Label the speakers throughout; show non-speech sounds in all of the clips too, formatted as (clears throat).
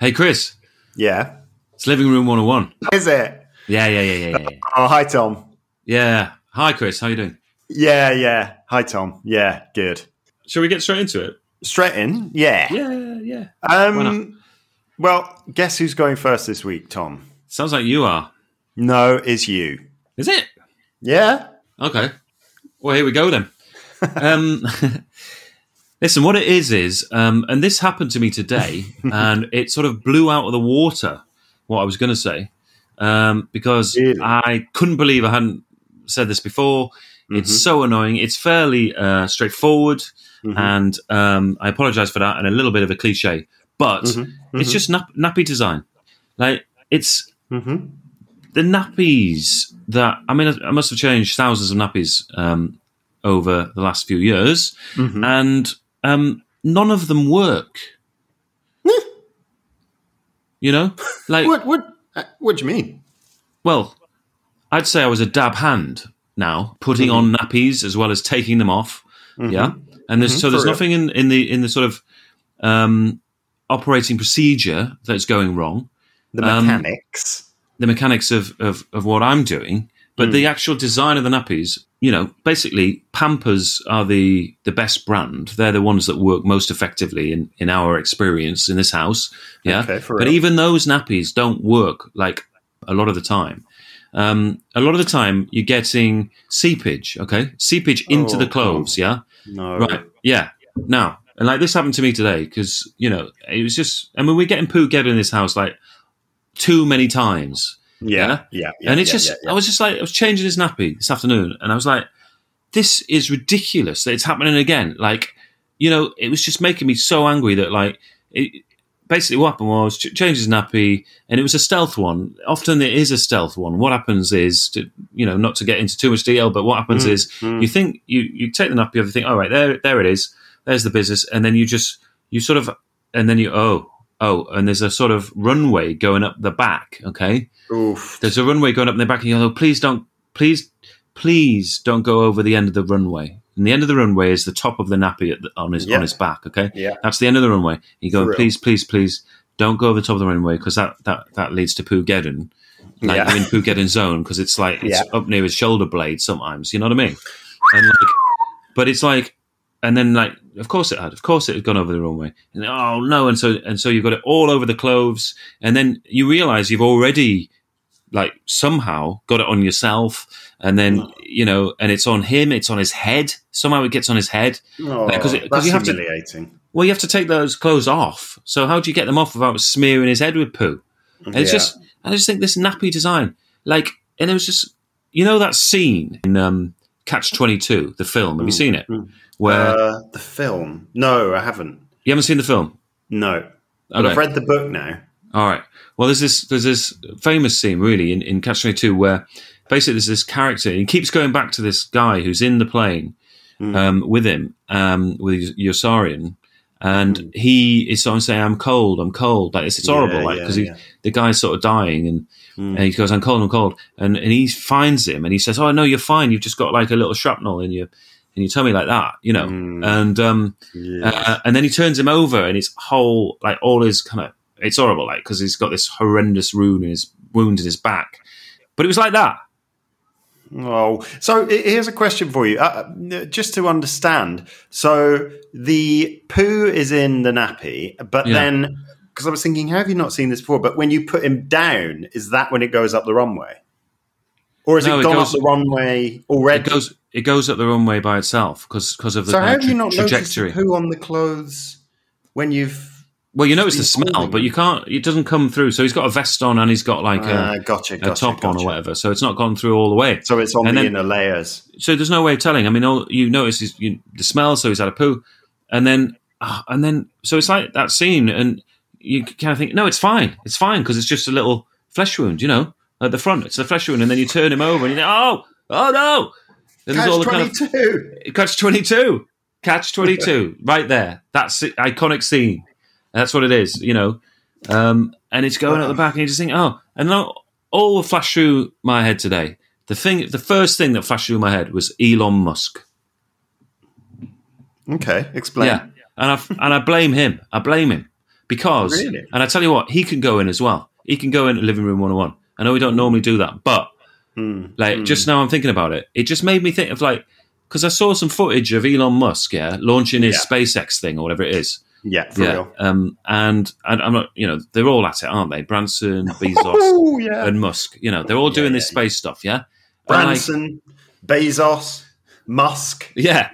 Speaker 1: Hey, Chris,
Speaker 2: Yeah.
Speaker 1: it's Living Room 101.
Speaker 2: Is it?
Speaker 1: Yeah, yeah, yeah, yeah, yeah.
Speaker 2: Oh, hi, Tom.
Speaker 1: Yeah. Hi, Chris. How you doing?
Speaker 2: Yeah, yeah. Hi, Tom. Yeah, good.
Speaker 1: Shall we get straight into it?
Speaker 2: Straight in? Yeah.
Speaker 1: Yeah, yeah.
Speaker 2: Um? Well, guess who's going first this week, Tom?
Speaker 1: Sounds like you are.
Speaker 2: No, it's you.
Speaker 1: Is it?
Speaker 2: Yeah?
Speaker 1: Okay. Well, here we go then. (laughs) um, (laughs) listen, what it is is, um, and this happened to me today, (laughs) and it sort of blew out of the water what I was going to say um, because
Speaker 2: Really?
Speaker 1: I couldn't believe I hadn't said this before. It's
Speaker 2: Mhm.
Speaker 1: so annoying. It's fairly uh, straightforward,
Speaker 2: Mhm.
Speaker 1: and um, I apologize for that, and a little bit of a cliche, but
Speaker 2: Mhm.
Speaker 1: it's
Speaker 2: Mhm.
Speaker 1: just nap- nappy design. Like it's
Speaker 2: Mhm.
Speaker 1: the nappies that I mean, I must have changed thousands of nappies um, over the last few years,
Speaker 2: Mhm.
Speaker 1: and um, none of them work. you know, like
Speaker 2: What, what, uh, what do you mean?
Speaker 1: well, I'd say I was a dab hand now, putting on nappies as well as taking them off. Yeah, and there's
Speaker 2: Mhm,
Speaker 1: so there's nothing in, in the in the sort of um, operating procedure that's going wrong.
Speaker 2: The
Speaker 1: Um,
Speaker 2: mechanics.
Speaker 1: the mechanics of, of, of what I'm doing, but
Speaker 2: Mm.
Speaker 1: the actual design of the nappies, you know, basically Pampers are the, the best brand. They're the ones that work most effectively in, in our experience in this house. Yeah.
Speaker 2: Okay,
Speaker 1: but
Speaker 2: real.
Speaker 1: even those nappies don't work like a lot of the time. Um, a lot of the time you're getting seepage, okay? Seepage into
Speaker 2: Oh,
Speaker 1: the clothes, yeah?
Speaker 2: no.
Speaker 1: Right. Yeah. Now, and like this happened to me today because you know it was just. I mean, we're getting poo get in this house like too many times,
Speaker 2: Yeah. Yeah. yeah
Speaker 1: and it's
Speaker 2: yeah,
Speaker 1: just.
Speaker 2: yeah.
Speaker 1: I was just like, I was changing his nappy this afternoon, and I was like, this is ridiculous that it's happening again. Like, you know, it was just making me so angry that like it. Basically, what happened was ch- changed his nappy, and it was a stealth one. Often it is a stealth one. What happens is, to, you know, not to get into too much detail, but what happens
Speaker 2: Mm,
Speaker 1: is
Speaker 2: mm.
Speaker 1: you think you you take the nappy, you think, all right, there there it is, there's the business, and then you just you sort of, and then you oh oh, and there's a sort of runway going up the back. Okay,
Speaker 2: Oof.
Speaker 1: there's a runway going up in the back, and you go, oh, please don't, please, please don't go over the end of the runway. And the end of the runway is the top of the nappy at the, on his
Speaker 2: Yeah.
Speaker 1: on his back. Okay,
Speaker 2: Yeah.
Speaker 1: that's the end of the runway. You go, please, please, please, don't go over the top of the runway because that that that leads to Poogeddon. Like
Speaker 2: Yeah.
Speaker 1: I'm in Poogeddon zone because it's like it's
Speaker 2: Yeah.
Speaker 1: up near his shoulder blade sometimes. You know what I mean? And like, but it's like, and then like, of course it had, of course it had gone over the runway. And oh no, and so and so you've got it all over the clothes, and then you realize you've already like somehow got it on yourself, and then
Speaker 2: Mm.
Speaker 1: you know, and it's on him, it's on his head. Somehow it gets on his head.
Speaker 2: Oh,
Speaker 1: Like, 'cause it- 'cause
Speaker 2: that's
Speaker 1: you have to-
Speaker 2: humiliating.
Speaker 1: Well, you have to take those clothes off. So how do you get them off without smearing his head with poo? And it's just, I just think this nappy design, like, and it was just, you know, that scene in um, Catch Twenty Two, the film. Have you
Speaker 2: Mm,
Speaker 1: seen it?
Speaker 2: mm.
Speaker 1: Where
Speaker 2: Uh, the film? No, I haven't.
Speaker 1: you haven't seen the film?
Speaker 2: No, but I've read the book now.
Speaker 1: All right. Well, there's this there's this famous scene really in, in Catch Twenty Two where basically there's this character. He keeps going back to this guy who's in the plane
Speaker 2: Mm.
Speaker 1: um, with him um, with Yossarian, and
Speaker 2: Mm.
Speaker 1: he is sort of saying, "I'm cold, I'm cold." Like it's, it's horrible,
Speaker 2: Yeah,
Speaker 1: like
Speaker 2: yeah,
Speaker 1: because
Speaker 2: yeah.
Speaker 1: the guy's sort of dying, and,
Speaker 2: Mm.
Speaker 1: and he goes, "I'm cold, I'm cold," and and he finds him, and he says, "Oh no, you're fine. You've just got like a little shrapnel in your in your tummy, like that, you know."
Speaker 2: Mm.
Speaker 1: And um,
Speaker 2: Yeah.
Speaker 1: uh, and then he turns him over, and his whole like all his kind of it's horrible, like because he's got this horrendous wound in his wound in his back. But it was like that.
Speaker 2: Oh, so here's a question for you, uh, uh, just to understand. So the poo is in the nappy, but
Speaker 1: Yeah.
Speaker 2: then because I was thinking, how have you not seen this before? But when you put him down, is that when it goes up the runway, or has
Speaker 1: No,
Speaker 2: it
Speaker 1: it
Speaker 2: gone
Speaker 1: goes-
Speaker 2: up the runway already?
Speaker 1: It goes it goes up the runway by itself because of the
Speaker 2: so how have you not
Speaker 1: trajectory.
Speaker 2: poo on the clothes when you've?
Speaker 1: Well, you notice the smell, but you can't. It doesn't come through. So he's got a vest on and he's got like
Speaker 2: Uh,
Speaker 1: a,
Speaker 2: gotcha,
Speaker 1: a
Speaker 2: gotcha,
Speaker 1: top on or whatever. So it's not gone through all the way.
Speaker 2: So it's on
Speaker 1: And
Speaker 2: the
Speaker 1: then-
Speaker 2: inner layers.
Speaker 1: So there's no way of telling. I mean, all you notice is you, the smell. So he's had a poo, and then ah, and then so it's like that scene, and you kind of think, no, it's fine, it's fine because it's just a little flesh wound, you know, at the front. It's a flesh wound, and then you turn him over, and you think, oh, oh no. Then there's all the kind of
Speaker 2: Catch twenty-two.
Speaker 1: Catch 22. Catch 22. (laughs) right there. That's it. Iconic scene. That's what it is, you know. Um, and it's going at the back, and you just think, oh, and all will flash through my head today. The thing, the first thing that flashed through my head was Elon Musk.
Speaker 2: Okay, explain.
Speaker 1: Yeah, and I and I blame him. I blame him because,
Speaker 2: Really?
Speaker 1: and I tell you what, he can go in as well. He can go in living room 101. I know we don't normally do that, but
Speaker 2: Hmm.
Speaker 1: like just now I'm thinking about it, it just made me think of like because I saw some footage of Elon Musk, yeah, launching his
Speaker 2: Yeah.
Speaker 1: SpaceX thing or whatever it is.
Speaker 2: Yeah, for
Speaker 1: yeah,
Speaker 2: real.
Speaker 1: um, and, and I'm not, you know, they're all at it, aren't they? Branson, (laughs) Bezos,
Speaker 2: Oh, yeah.
Speaker 1: and Musk. You know, they're all doing
Speaker 2: yeah,
Speaker 1: this space stuff, yeah. And, like,
Speaker 2: Branson, Bezos, Musk.
Speaker 1: Yeah.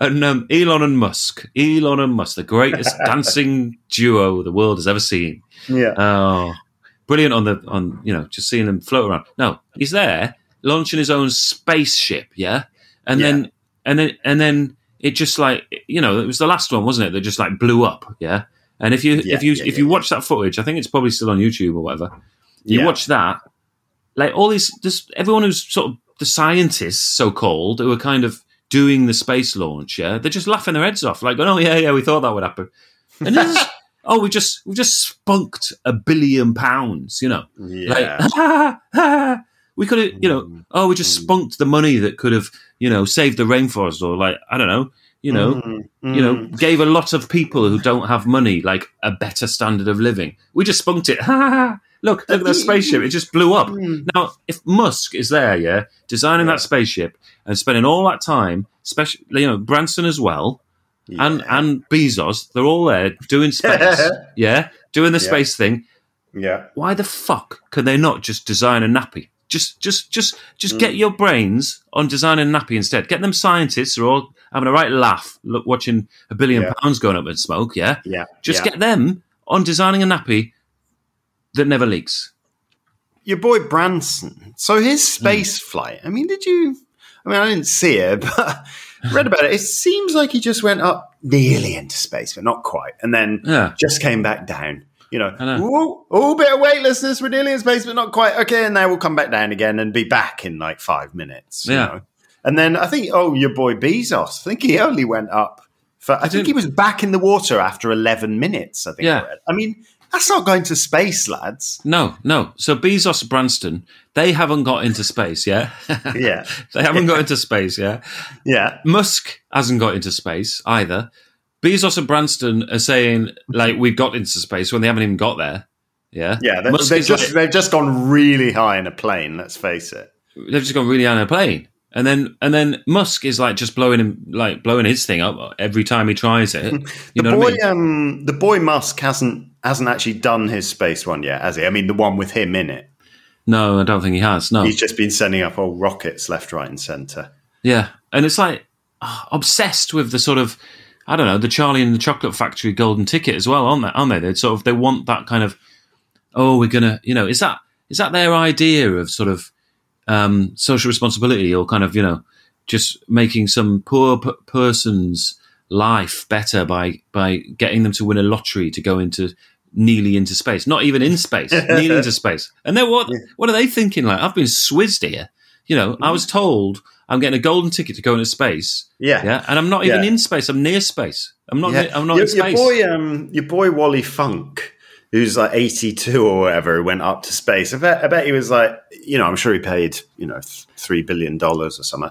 Speaker 1: And um, Elon and Musk. Elon and Musk, the greatest (laughs) dancing duo the world has ever seen.
Speaker 2: Yeah.
Speaker 1: Oh, brilliant on the on you know just seeing them float around. No, he's there launching his own spaceship, yeah, and
Speaker 2: Yeah.
Speaker 1: then and then and then it just like you know it was the last one, wasn't it? That just like blew up, yeah. And if you
Speaker 2: Yeah,
Speaker 1: if you
Speaker 2: yeah,
Speaker 1: if you watch that footage, I think it's probably still on YouTube or whatever. You watch that, like all these, this everyone who's sort of the scientists, so called, who are kind of doing the space launch, yeah, they're just laughing their heads off, like, oh yeah, yeah, we thought that would happen, and (laughs) oh, we just we just spunked a billion pounds, you know,
Speaker 2: Yeah.
Speaker 1: like (laughs) we could have, you know,
Speaker 2: Mm.
Speaker 1: oh, we just
Speaker 2: Mm.
Speaker 1: spunked the money that could have, you know, saved the rainforest, or like I don't know, you know,
Speaker 2: Mm,
Speaker 1: you know, gave a lot of people who don't have money like a better standard of living. We just spunked it. (laughs) look, look at that spaceship. It just blew up.
Speaker 2: Mm.
Speaker 1: Now, if Musk is there, yeah, designing
Speaker 2: Yeah.
Speaker 1: that spaceship and spending all that time, especially you know Branson as well, and
Speaker 2: Yeah.
Speaker 1: and Bezos, they're all there doing space, (laughs) yeah, doing the
Speaker 2: Yeah.
Speaker 1: space thing.
Speaker 2: yeah.
Speaker 1: Why the fuck can they not just design a nappy? Just, just, just, just
Speaker 2: Mm.
Speaker 1: get your brains on designing a nappy instead. Get them scientists who are all having a right laugh, look, watching a billion pounds going up in smoke. Yeah,
Speaker 2: Yeah.
Speaker 1: just get them on designing a nappy that never leaks.
Speaker 2: your boy Branson. So his space hmm. flight. I mean, did you? I mean, I didn't see it, (laughs) but read about it. It seems like he just went up nearly into space, but not quite, and then
Speaker 1: Yeah,
Speaker 2: just came back down. You know,
Speaker 1: I know.
Speaker 2: ooh, bit of weightlessness. We're nearly in space, but not quite. Okay, and now we'll come back down again and be back in like five minutes. you
Speaker 1: Yeah.
Speaker 2: know? And then I think, oh, your boy Bezos. I think he only went up for. I, think
Speaker 1: didn't-
Speaker 2: he was back in the water after eleven minutes. I think.
Speaker 1: Yeah.
Speaker 2: I. I mean, that's not going to space, lads.
Speaker 1: no, no. So Bezos, and Branston, they haven't got into space. Yeah, (laughs)
Speaker 2: Yeah,
Speaker 1: they haven't got into space. Yeah,
Speaker 2: yeah.
Speaker 1: Musk hasn't got into space either. Bezos and Branston are saying like we've got into space when they haven't even got there. Yeah,
Speaker 2: Yeah, they, they've just
Speaker 1: like-
Speaker 2: they've just gone really high in a plane. Let's face it.
Speaker 1: they've just gone really high in a plane. And then and then Musk is like just blowing him like blowing his thing up every time he tries it. (laughs) You
Speaker 2: The
Speaker 1: know
Speaker 2: boy,
Speaker 1: what I mean?
Speaker 2: um, the boy Musk hasn't hasn't actually done his space one yet, has he? I mean, the one with him in it.
Speaker 1: No, I don't think he has. No.
Speaker 2: He's just been sending up old rockets left, right, and centre.
Speaker 1: Yeah. And it's like ah, obsessed with the sort of I don't know, the Charlie and the Chocolate Factory golden ticket as well, aren't they? Aren't they? They sort of they want that kind of oh, we're gonna you know, is that is that their idea of sort of um, social responsibility or kind of, you know, just making some poor p- person's life better by by getting them to win a lottery to go into nearly into space, not even in space, (laughs) nearly into space. And then what?
Speaker 2: Yeah.
Speaker 1: What are they thinking? Like I've been swizzed here. You know, I was told I'm getting a golden ticket to go into space.
Speaker 2: Yeah,
Speaker 1: Yeah, and I'm not even
Speaker 2: Yeah.
Speaker 1: in space. I'm near space. I'm not. Near- I'm not
Speaker 2: your,
Speaker 1: in space.
Speaker 2: Your boy, um, your boy Wally Funk, who's like eighty-two or whatever, went up to space. I bet, I bet he was like, you know, I'm sure he paid, you know, three billion dollars or something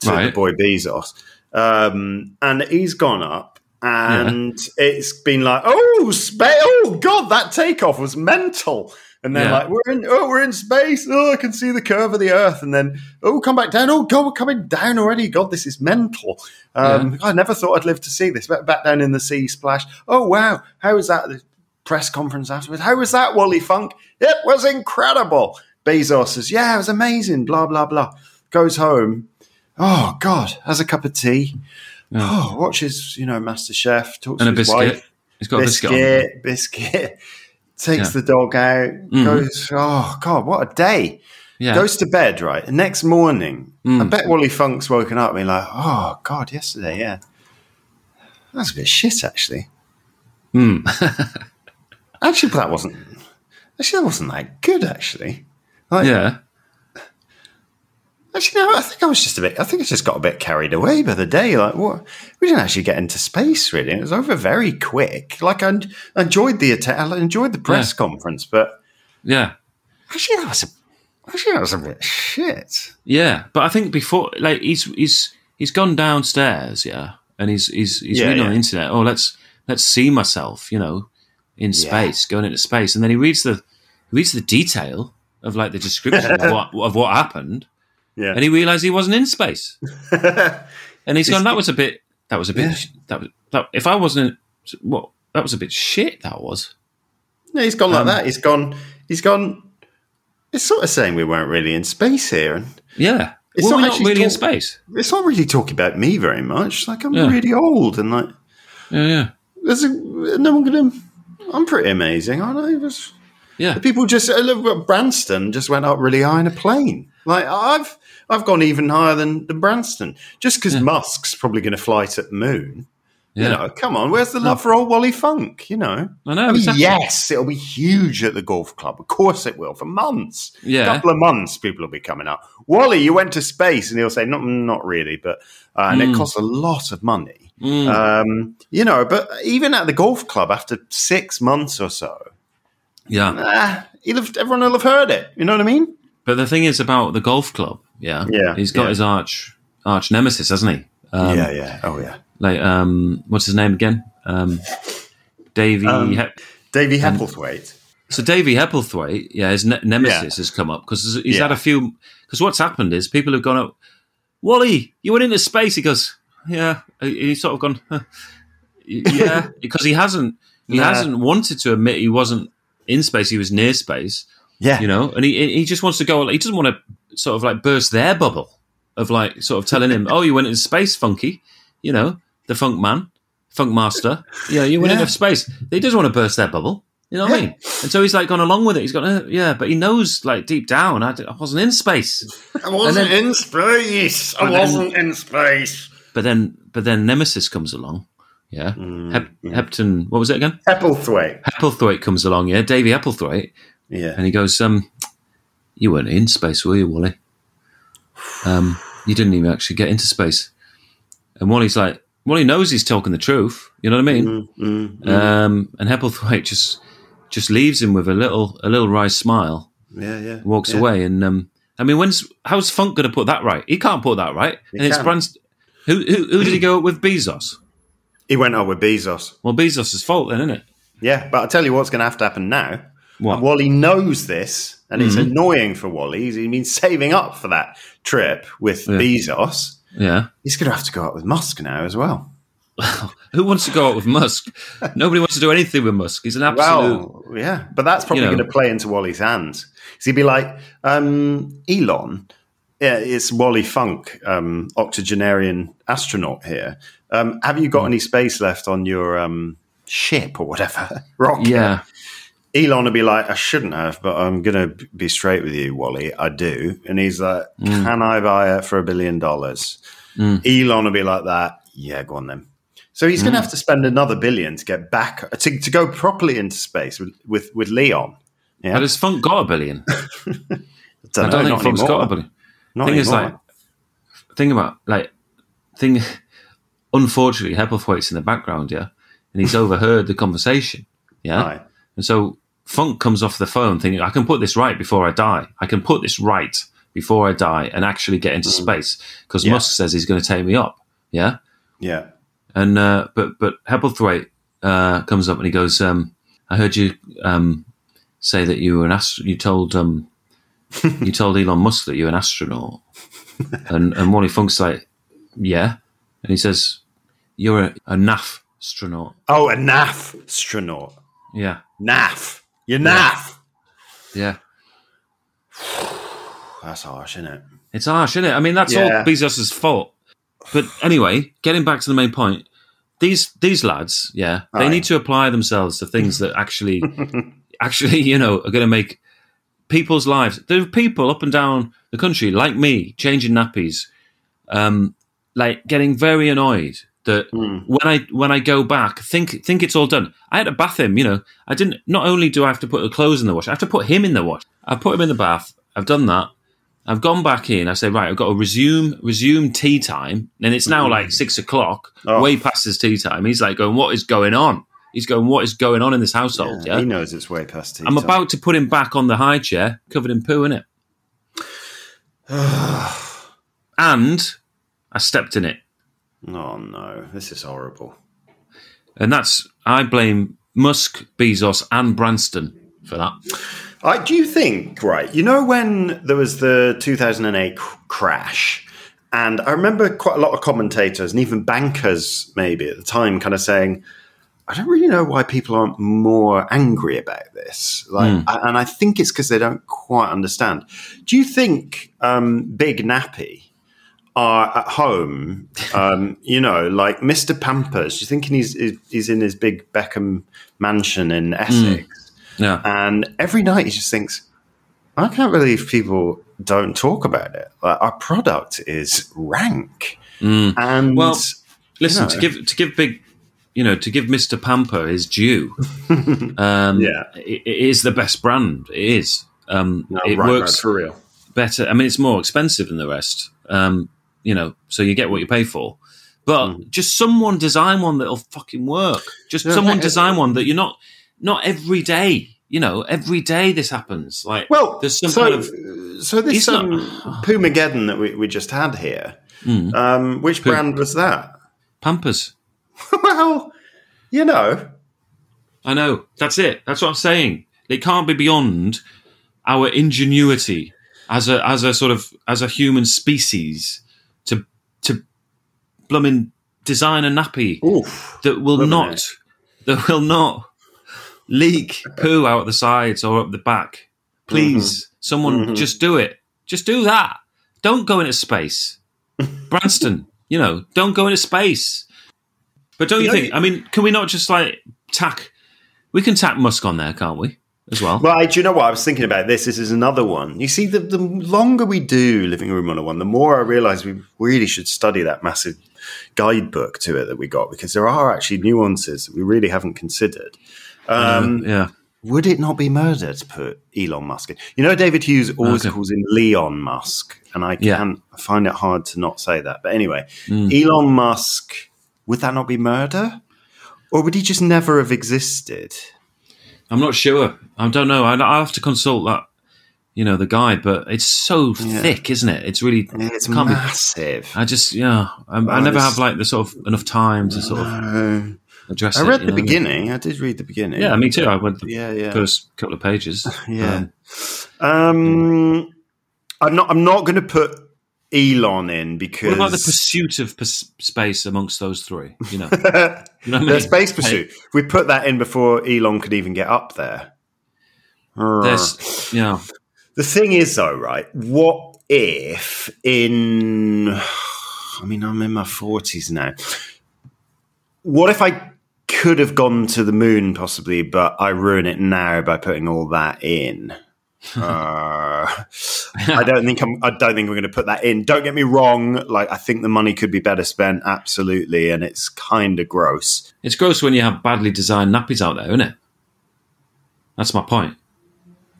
Speaker 2: to the boy Bezos, um, and he's gone up. And it's been like, oh, space! Oh God, that takeoff was mental. And then
Speaker 1: Yeah.
Speaker 2: like we're in, oh, we're in space. Oh, I can see the curve of the Earth. And then, oh, come back down. Oh God, we're coming down already. God, this is mental. Um, I never thought I'd live to see this. Back down in the sea, splash. Oh wow, How is that? Press conference afterwards. How was that, Wally Funk? It was incredible. Bezos says, yeah, it was amazing. Blah blah blah. Goes home. Oh God, has a cup of tea. Oh, watches you know Master Chef. Talks
Speaker 1: and a
Speaker 2: to his
Speaker 1: biscuit.
Speaker 2: wife
Speaker 1: He's got a biscuit. on.
Speaker 2: biscuit, biscuit. (laughs) Takes the dog out.
Speaker 1: Mhm.
Speaker 2: Goes. Oh God, what a day!
Speaker 1: Yeah.
Speaker 2: Goes to bed. Right. The next morning, I
Speaker 1: Mm.
Speaker 2: bet Wally Funk's woken up and been like, "Oh God, yesterday, yeah, that's a bit shit, actually.
Speaker 1: Mm. (laughs)
Speaker 2: Actually, that wasn't. Actually, that wasn't that good. Actually, like,
Speaker 1: yeah.
Speaker 2: Actually, no. I think I was just a bit. I think I just got a bit carried away by the day. Like, what? We didn't actually get into space. Really, it was over very quick. Like, I enjoyed the I enjoyed the press conference, but
Speaker 1: Yeah.
Speaker 2: actually, that was a. Actually, that was a bit shit.
Speaker 1: Yeah, but I think before, like, he's he's he's gone downstairs, yeah, and he's he's he's
Speaker 2: Yeah,
Speaker 1: reading on the internet. Oh, let's let's see myself, you know, in space, going into space, and then he reads the he reads the detail of like the description of what of what happened,
Speaker 2: Yeah.
Speaker 1: and he realised he wasn't in space, (laughs) and he's gone. That was a bit. That was a bit.
Speaker 2: Yeah.
Speaker 1: That was. That, if I wasn't, what that was a bit shit. That was.
Speaker 2: No, he's gone like
Speaker 1: Um,
Speaker 2: that. He's gone. He's gone. It's sort of saying we weren't really in space here, and
Speaker 1: Yeah.
Speaker 2: It's
Speaker 1: Were
Speaker 2: not
Speaker 1: not really in space?
Speaker 2: it's not really talking about me very much. Like I'm
Speaker 1: Yeah.
Speaker 2: really old, and like
Speaker 1: Yeah, yeah,
Speaker 2: there's a, no one gonna. I'm pretty amazing, aren't I? There's-
Speaker 1: yeah.
Speaker 2: the people just uh, look, Branston just went up really high in a plane. Like I've I've gone even higher than, than Branston just because
Speaker 1: Yeah.
Speaker 2: Musk's probably going to fly to the moon.
Speaker 1: yeah.
Speaker 2: You know, come on, where's the love for old Wally Funk? You know,
Speaker 1: I know.
Speaker 2: I mean,
Speaker 1: exactly.
Speaker 2: yes, it'll be huge at the golf club. Of course it will. For months,
Speaker 1: Yeah, a
Speaker 2: couple of months, people will be coming up. Wally, you went to space, and he'll say, "Not, not really," but uh, and it
Speaker 1: Mm.
Speaker 2: costs a lot of money.
Speaker 1: Mm.
Speaker 2: Um, you know, but even at the golf club, after six months or so,
Speaker 1: yeah.
Speaker 2: ah, he'll have, everyone will have heard it. You know what I mean?
Speaker 1: But the thing is about the golf club, yeah.
Speaker 2: Yeah,
Speaker 1: He's got
Speaker 2: yeah.
Speaker 1: his arch arch nemesis, hasn't he? Um,
Speaker 2: yeah, yeah, oh yeah.
Speaker 1: Like, um, what's his name again? Um, Davy.
Speaker 2: Um,
Speaker 1: Hep-
Speaker 2: Davy Hepplethwaite.
Speaker 1: so Davy Hepplethwaite, yeah, his ne- nemesis has come up because he's
Speaker 2: Yeah.
Speaker 1: had a few. Because what's happened is people have gone up. Wally, you went into space. He goes, yeah. He's sort of gone, huh. yeah, (laughs) because he hasn't. He
Speaker 2: Nah.
Speaker 1: hasn't wanted to admit he wasn't in space. He was near space.
Speaker 2: Yeah,
Speaker 1: you know, and he he just wants to go. He doesn't want to sort of like burst their bubble of like sort of telling him, "Oh, you went into space, Funky," you know, the Funk Man, Funk Master. Yeah, you went
Speaker 2: Yeah.
Speaker 1: into space. He doesn't want to burst their bubble. You know what I mean? And so he's like gone along with it. He's gone, uh, yeah, but he knows like deep down, I, I wasn't in space.
Speaker 2: I wasn't
Speaker 1: then-
Speaker 2: in space. I wasn't in space.
Speaker 1: But then, but then Nemesis comes along. Yeah,
Speaker 2: Mm,
Speaker 1: Hep- Hepton. What was it again?
Speaker 2: Hepplethwaite.
Speaker 1: Hepplethwaite comes along. Yeah, Davy Hepplethwaite.
Speaker 2: Yeah.
Speaker 1: And he goes, um, you weren't in space, were you, Wally? Um, you didn't even actually get into space. And Wally's like, Wally knows he's talking the truth. You know what I mean?
Speaker 2: Mm, mm, mm.
Speaker 1: Um, and Hepplethwaite just just leaves him with a little a little wry smile,
Speaker 2: yeah, yeah.
Speaker 1: walks
Speaker 2: yeah.
Speaker 1: away. And um, I mean, when's how's Funk going to put that right? He can't put that right.
Speaker 2: He
Speaker 1: and it's
Speaker 2: can't.
Speaker 1: Who, who who did he go with Bezos?
Speaker 2: He went up with Bezos.
Speaker 1: Well, Bezos' fault then, isn't it?
Speaker 2: Yeah, but I'll tell you what's going to have to happen now.
Speaker 1: What?
Speaker 2: Wally knows this, and it's
Speaker 1: Mhm.
Speaker 2: annoying for Wally. He's been saving up for that trip with
Speaker 1: Yeah.
Speaker 2: Bezos.
Speaker 1: Yeah.
Speaker 2: He's going to have to go out with Musk now as well. (laughs)
Speaker 1: Who wants to go out with Musk? (laughs) Nobody wants to do anything with Musk. He's an absolute.
Speaker 2: Well, yeah, but that's probably
Speaker 1: You know.
Speaker 2: going to play into Wally's hands. So he'd be like, um, Elon, it's Wally Funk, um, octogenarian astronaut here. Um, have you got
Speaker 1: Hmm.
Speaker 2: any space left on your um, ship or whatever? (laughs) Rocket?
Speaker 1: yeah.
Speaker 2: Elon would be like, I shouldn't have, but I'm going to be straight with you, Wally. I do. And he's like, Can I buy it for a billion dollars?
Speaker 1: Mm.
Speaker 2: Elon would be like that. Yeah, go on then. So he's going to have to spend another billion to get back to, to go properly into space with with, with Leon. Yeah,
Speaker 1: But has Funk got a billion? (laughs) I
Speaker 2: don't,
Speaker 1: don't
Speaker 2: know,
Speaker 1: think Funk's
Speaker 2: anymore.
Speaker 1: got a billion.
Speaker 2: Not
Speaker 1: thing is,
Speaker 2: anymore.
Speaker 1: like, thing about like, thing. Unfortunately, Hepplethwaite's in the background, yeah, and he's (laughs) overheard the conversation, yeah,
Speaker 2: Right.
Speaker 1: and so Funk comes off the phone thinking, "I can put this right before I die. I can put this right before I die and actually get into space because
Speaker 2: Mm. Yeah.
Speaker 1: Musk says he's going to take me up, yeah."
Speaker 2: yeah,
Speaker 1: And uh, but but Hepplethwaite uh, comes up and he goes, um, "I heard you um, say that you were an ast- You told um, you told Elon Musk that you're an astronaut." (laughs) and and Wally Funk's like, "Yeah," and he says, "You're a, a NAF astronaut."
Speaker 2: Oh, a NAF astronaut.
Speaker 1: Yeah,
Speaker 2: NAF. You're NAF.
Speaker 1: yeah. (sighs)
Speaker 2: That's harsh, isn't it?
Speaker 1: It's harsh, isn't it? I mean, that's
Speaker 2: Yeah.
Speaker 1: all Bezos's fault. But anyway, getting back to the main point, these these lads, yeah, they
Speaker 2: Aye.
Speaker 1: need to apply themselves to things that actually, (laughs) actually, you know, are going to make people's lives. There are people up and down the country like me changing nappies, um, like getting very annoyed that
Speaker 2: Hmm.
Speaker 1: when I when I go back, think think it's all done. I had to bath him, you know. I didn't. Not only do I have to put the clothes in the wash, I have to put him in the wash. I put him in the bath. I've done that. I've gone back in. I say, right, I've got to resume resume tea time, and it's now like six o'clock,
Speaker 2: Oh.
Speaker 1: way past his tea time. He's like going, "What is going on?" He's going, "What is going on in this household?" Yeah,
Speaker 2: He knows it's way past tea
Speaker 1: I'm
Speaker 2: time.
Speaker 1: about to put him back on the high chair, covered in poo in it, (sighs) and I stepped in it,
Speaker 2: Oh no, this is horrible.
Speaker 1: and that's I blame Musk, Bezos, and Branston for that.
Speaker 2: I, do you think, right? You know, when there was the 2008 cr- crash, and I remember quite a lot of commentators and even bankers, maybe at the time, kind of saying, I don't really know why people aren't more angry about this. Like, and I think it's because they don't quite understand. Do you think um, Big Nappy are at home? Um, (laughs) you know, like Mr. Pampers. Do you think he's he's in his big Beckham mansion in Essex?
Speaker 1: Yeah.
Speaker 2: And every night he just thinks, I can't believe people don't talk about it. Like, our product is rank. And
Speaker 1: Well, Listen,
Speaker 2: know.
Speaker 1: to give to give big, you know, to give Mister Pamper his due. (laughs) um,
Speaker 2: Yeah.
Speaker 1: it, it is the best brand. It is. Um, it
Speaker 2: right,
Speaker 1: works
Speaker 2: right, for real.
Speaker 1: better. I mean, it's more expensive than the rest. Um, you know, so you get what you pay for. But
Speaker 2: Hmm.
Speaker 1: just someone design one that'll fucking work. Just someone design one that you're not not every day. You know, every day this happens. Like,
Speaker 2: Well,
Speaker 1: there's some
Speaker 2: so,
Speaker 1: kind of
Speaker 2: so this
Speaker 1: not-
Speaker 2: um, (sighs) Pumageddon that we, we just had here, um, which brand was that?
Speaker 1: Pampers. (laughs)
Speaker 2: well, you know,
Speaker 1: I know. That's it. That's what I'm saying. It can't be beyond our ingenuity as a as a sort of as a human species to to blooming design a nappy
Speaker 2: oof.
Speaker 1: that will not
Speaker 2: it.
Speaker 1: that will not leak poo out the sides or up the back. Please, mm-hmm. someone mm-hmm. just do it. Just do that. Don't go into space. (laughs) Branston, you know, don't go into space. But don't you
Speaker 2: You know,
Speaker 1: think? I mean, can we not just like tack? We can tack Musk on there, can't we? As well.
Speaker 2: Right, do you know what I was thinking about? This This is another one. You see, the, the longer we do Living Room 101, the more I realise we really should study that massive guidebook to it that we got because there are actually nuances that we really haven't considered. Um,
Speaker 1: yeah.
Speaker 2: Would it not be murder to put Elon Musk in? You know, David Hughes always
Speaker 1: Okay.
Speaker 2: calls him Leon Musk, and I can't I find it hard to not say that. But anyway,
Speaker 1: Mm.
Speaker 2: Elon Musk, would that not be murder? Or would he just never have existed?
Speaker 1: I'm not sure. I don't know. I I have to consult that, you know, the guide. But it's so thick, isn't it? It's really.
Speaker 2: It's
Speaker 1: can't be-
Speaker 2: massive.
Speaker 1: I just yeah. I, I
Speaker 2: Oh,
Speaker 1: never have like the sort of enough time to sort of address
Speaker 2: I read
Speaker 1: you
Speaker 2: the
Speaker 1: know?
Speaker 2: beginning. I did read the beginning.
Speaker 1: Yeah, me too. I went the
Speaker 2: Yeah, yeah.
Speaker 1: first couple of pages. (laughs)
Speaker 2: Yeah.
Speaker 1: Um,
Speaker 2: Um, I'm not. I'm not going to put Elon in because
Speaker 1: what about the pursuit of pers- space amongst those three? You know, (laughs) you know I
Speaker 2: the
Speaker 1: mean?
Speaker 2: space pursuit. We put that in before Elon could even get up there.
Speaker 1: There's, yeah,
Speaker 2: The thing is, though, right? What if in? I mean, I'm in my forties now. What if I could have gone to the moon, possibly, but I ruin it now by putting all that in? Uh, (laughs) I don't think I'm. I don't think we're going to put that in. Don't get me wrong. Like, I think the money could be better spent. Absolutely, and it's kind of gross.
Speaker 1: it's gross when you have badly designed nappies out there, isn't it? That's my point.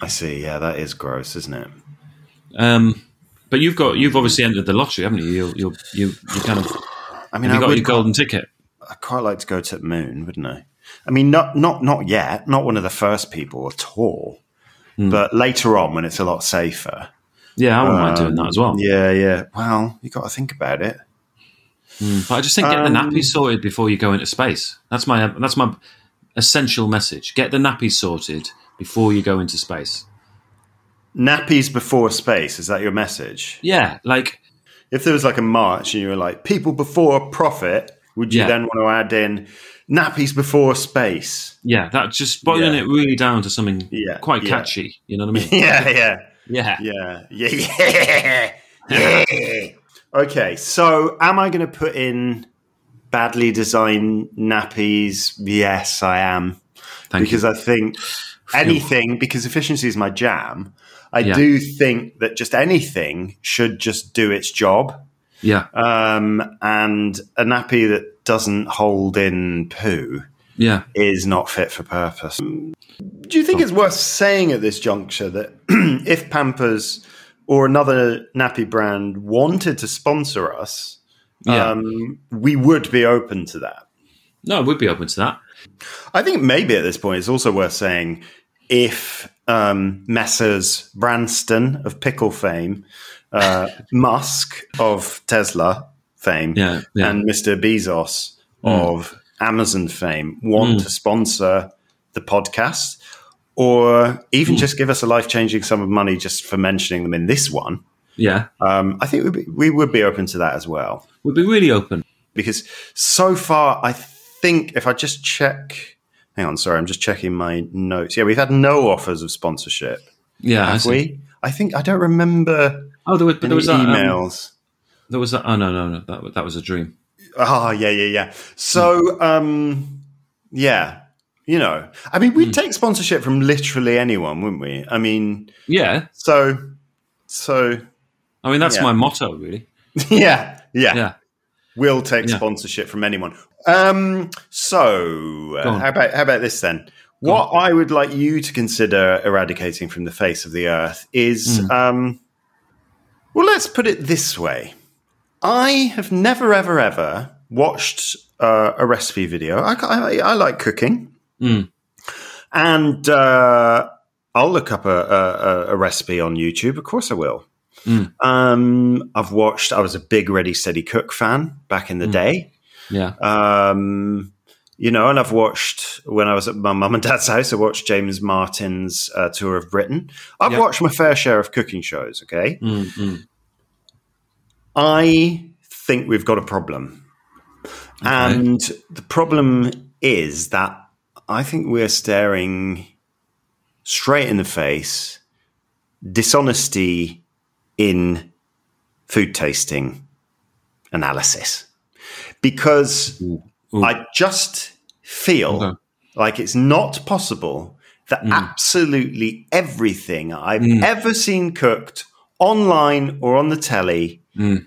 Speaker 2: I see. Yeah, that is gross, isn't it?
Speaker 1: Um, but you've got you've obviously entered the lottery, haven't you? You you you, you kind of
Speaker 2: I mean,
Speaker 1: you
Speaker 2: I
Speaker 1: got your golden ticket.
Speaker 2: I'd quite like to go to the moon, wouldn't I? I mean, not not not yet, not one of the first people at all, but later on when it's a lot safer.
Speaker 1: Yeah, I wouldn't mind doing that as well.
Speaker 2: Um, Yeah, yeah. Well, you got to think about it.
Speaker 1: But I just think get the
Speaker 2: Um,
Speaker 1: nappies sorted before you go into space. That's my that's my essential message. Get the nappies sorted before you go into space.
Speaker 2: Nappies before space is that your message?
Speaker 1: Yeah, like
Speaker 2: If there was like a march and you were like people before profit, would you
Speaker 1: Yeah.
Speaker 2: then want to add in nappies before space?
Speaker 1: yeah, that just boiling
Speaker 2: Yeah.
Speaker 1: it really down to something
Speaker 2: Yeah,
Speaker 1: quite
Speaker 2: yeah.
Speaker 1: catchy. You know what I mean? (laughs)
Speaker 2: Yeah, yeah.
Speaker 1: yeah.
Speaker 2: Yeah, yeah, (laughs) yeah. yeah. Okay, so am I going to put in badly designed nappies? Yes, I am.
Speaker 1: Thank
Speaker 2: because
Speaker 1: you.
Speaker 2: I think anything, because efficiency is my jam, I
Speaker 1: Yeah.
Speaker 2: do think that just anything should just do its job.
Speaker 1: Yeah,
Speaker 2: Um, and a nappy that doesn't hold in poo
Speaker 1: yeah.
Speaker 2: is not fit for purpose. Do you think it's worth saying at this juncture that (clears throat) if Pampers or another nappy brand wanted to sponsor us,
Speaker 1: Yeah.
Speaker 2: um, we would be open to that?
Speaker 1: No, we'd be open to that.
Speaker 2: I think maybe at this point it's also worth saying if um, Messrs. Branston of pickle fame, uh, (laughs) Musk of Tesla fame,
Speaker 1: Yeah, yeah.
Speaker 2: and Mr. Bezos of Amazon fame want to sponsor the podcast, or even just give us a life changing sum of money just for mentioning them in this one,
Speaker 1: Yeah,
Speaker 2: um, I think we'd be, we would be open to that as well.
Speaker 1: we'd be really open.
Speaker 2: Because so far, I think if I just check, hang on, sorry, I'm just checking my notes. Yeah, we've had no offers of sponsorship,
Speaker 1: Yeah, I
Speaker 2: have
Speaker 1: see.
Speaker 2: we? I think I don't remember
Speaker 1: Oh, there was, there was that. um,
Speaker 2: emails.
Speaker 1: There was that. Oh no, no, no. That that was a dream.
Speaker 2: Oh, yeah, yeah, yeah. So, um, yeah, you know, I mean, we'd take sponsorship from literally anyone, wouldn't we? I mean,
Speaker 1: Yeah,
Speaker 2: so, so,
Speaker 1: I mean that's
Speaker 2: Yeah.
Speaker 1: my motto, really. (laughs)
Speaker 2: yeah, yeah,
Speaker 1: Yeah.
Speaker 2: we'll take
Speaker 1: Yeah.
Speaker 2: sponsorship from anyone. Um, so, uh, how about how about this then? What I would like you to consider eradicating from the face of the earth is,
Speaker 1: Hmm.
Speaker 2: um, well, let's put it this way. I have never, ever, ever watched uh, a recipe video. I, I, I like cooking,
Speaker 1: Mm.
Speaker 2: and uh, I'll look up a, a, a recipe on YouTube. Of course, I will.
Speaker 1: Mm.
Speaker 2: Um, I've watched. I was a big Ready Steady Cook fan back in the day.
Speaker 1: Yeah,
Speaker 2: Um, you know, and I've watched when I was at my mum and dad's house. I watched James Martin's uh, tour of Britain. I've
Speaker 1: Yeah.
Speaker 2: watched my fair share of cooking shows. Okay,
Speaker 1: mm, mm.
Speaker 2: I think we've got a problem. And the problem is that I think we're staring straight in the face dishonesty in food tasting analysis. Because
Speaker 1: Ooh.
Speaker 2: I just feel
Speaker 1: Okay.
Speaker 2: like it's not possible that
Speaker 1: Mm.
Speaker 2: absolutely everything I've
Speaker 1: Mm.
Speaker 2: ever seen cooked online or on the telly
Speaker 1: Mm.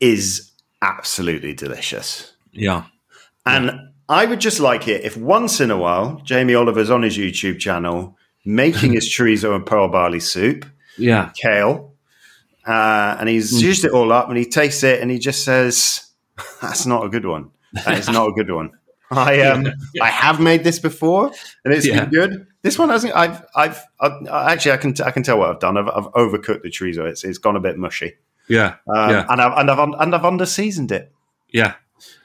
Speaker 2: is absolutely delicious.
Speaker 1: yeah,
Speaker 2: And I would just like it if once in a while Jamie Oliver's on his YouTube channel (laughs) making his chorizo and pearl barley soup,
Speaker 1: yeah,
Speaker 2: kale, uh, and he's
Speaker 1: Mm.
Speaker 2: used it all up and he tastes it and he just says, (laughs) "That's not a good one. That is not a good one." (laughs) I um I have made this before and it's
Speaker 1: Yeah.
Speaker 2: been good. This one hasn't. I've I've, I've actually I can t- I can tell what I've done. I've, I've overcooked the chorizo. It's it's gone a bit mushy.
Speaker 1: Yeah,
Speaker 2: Um,
Speaker 1: yeah,
Speaker 2: and I've and I've and I've under seasoned it.
Speaker 1: yeah.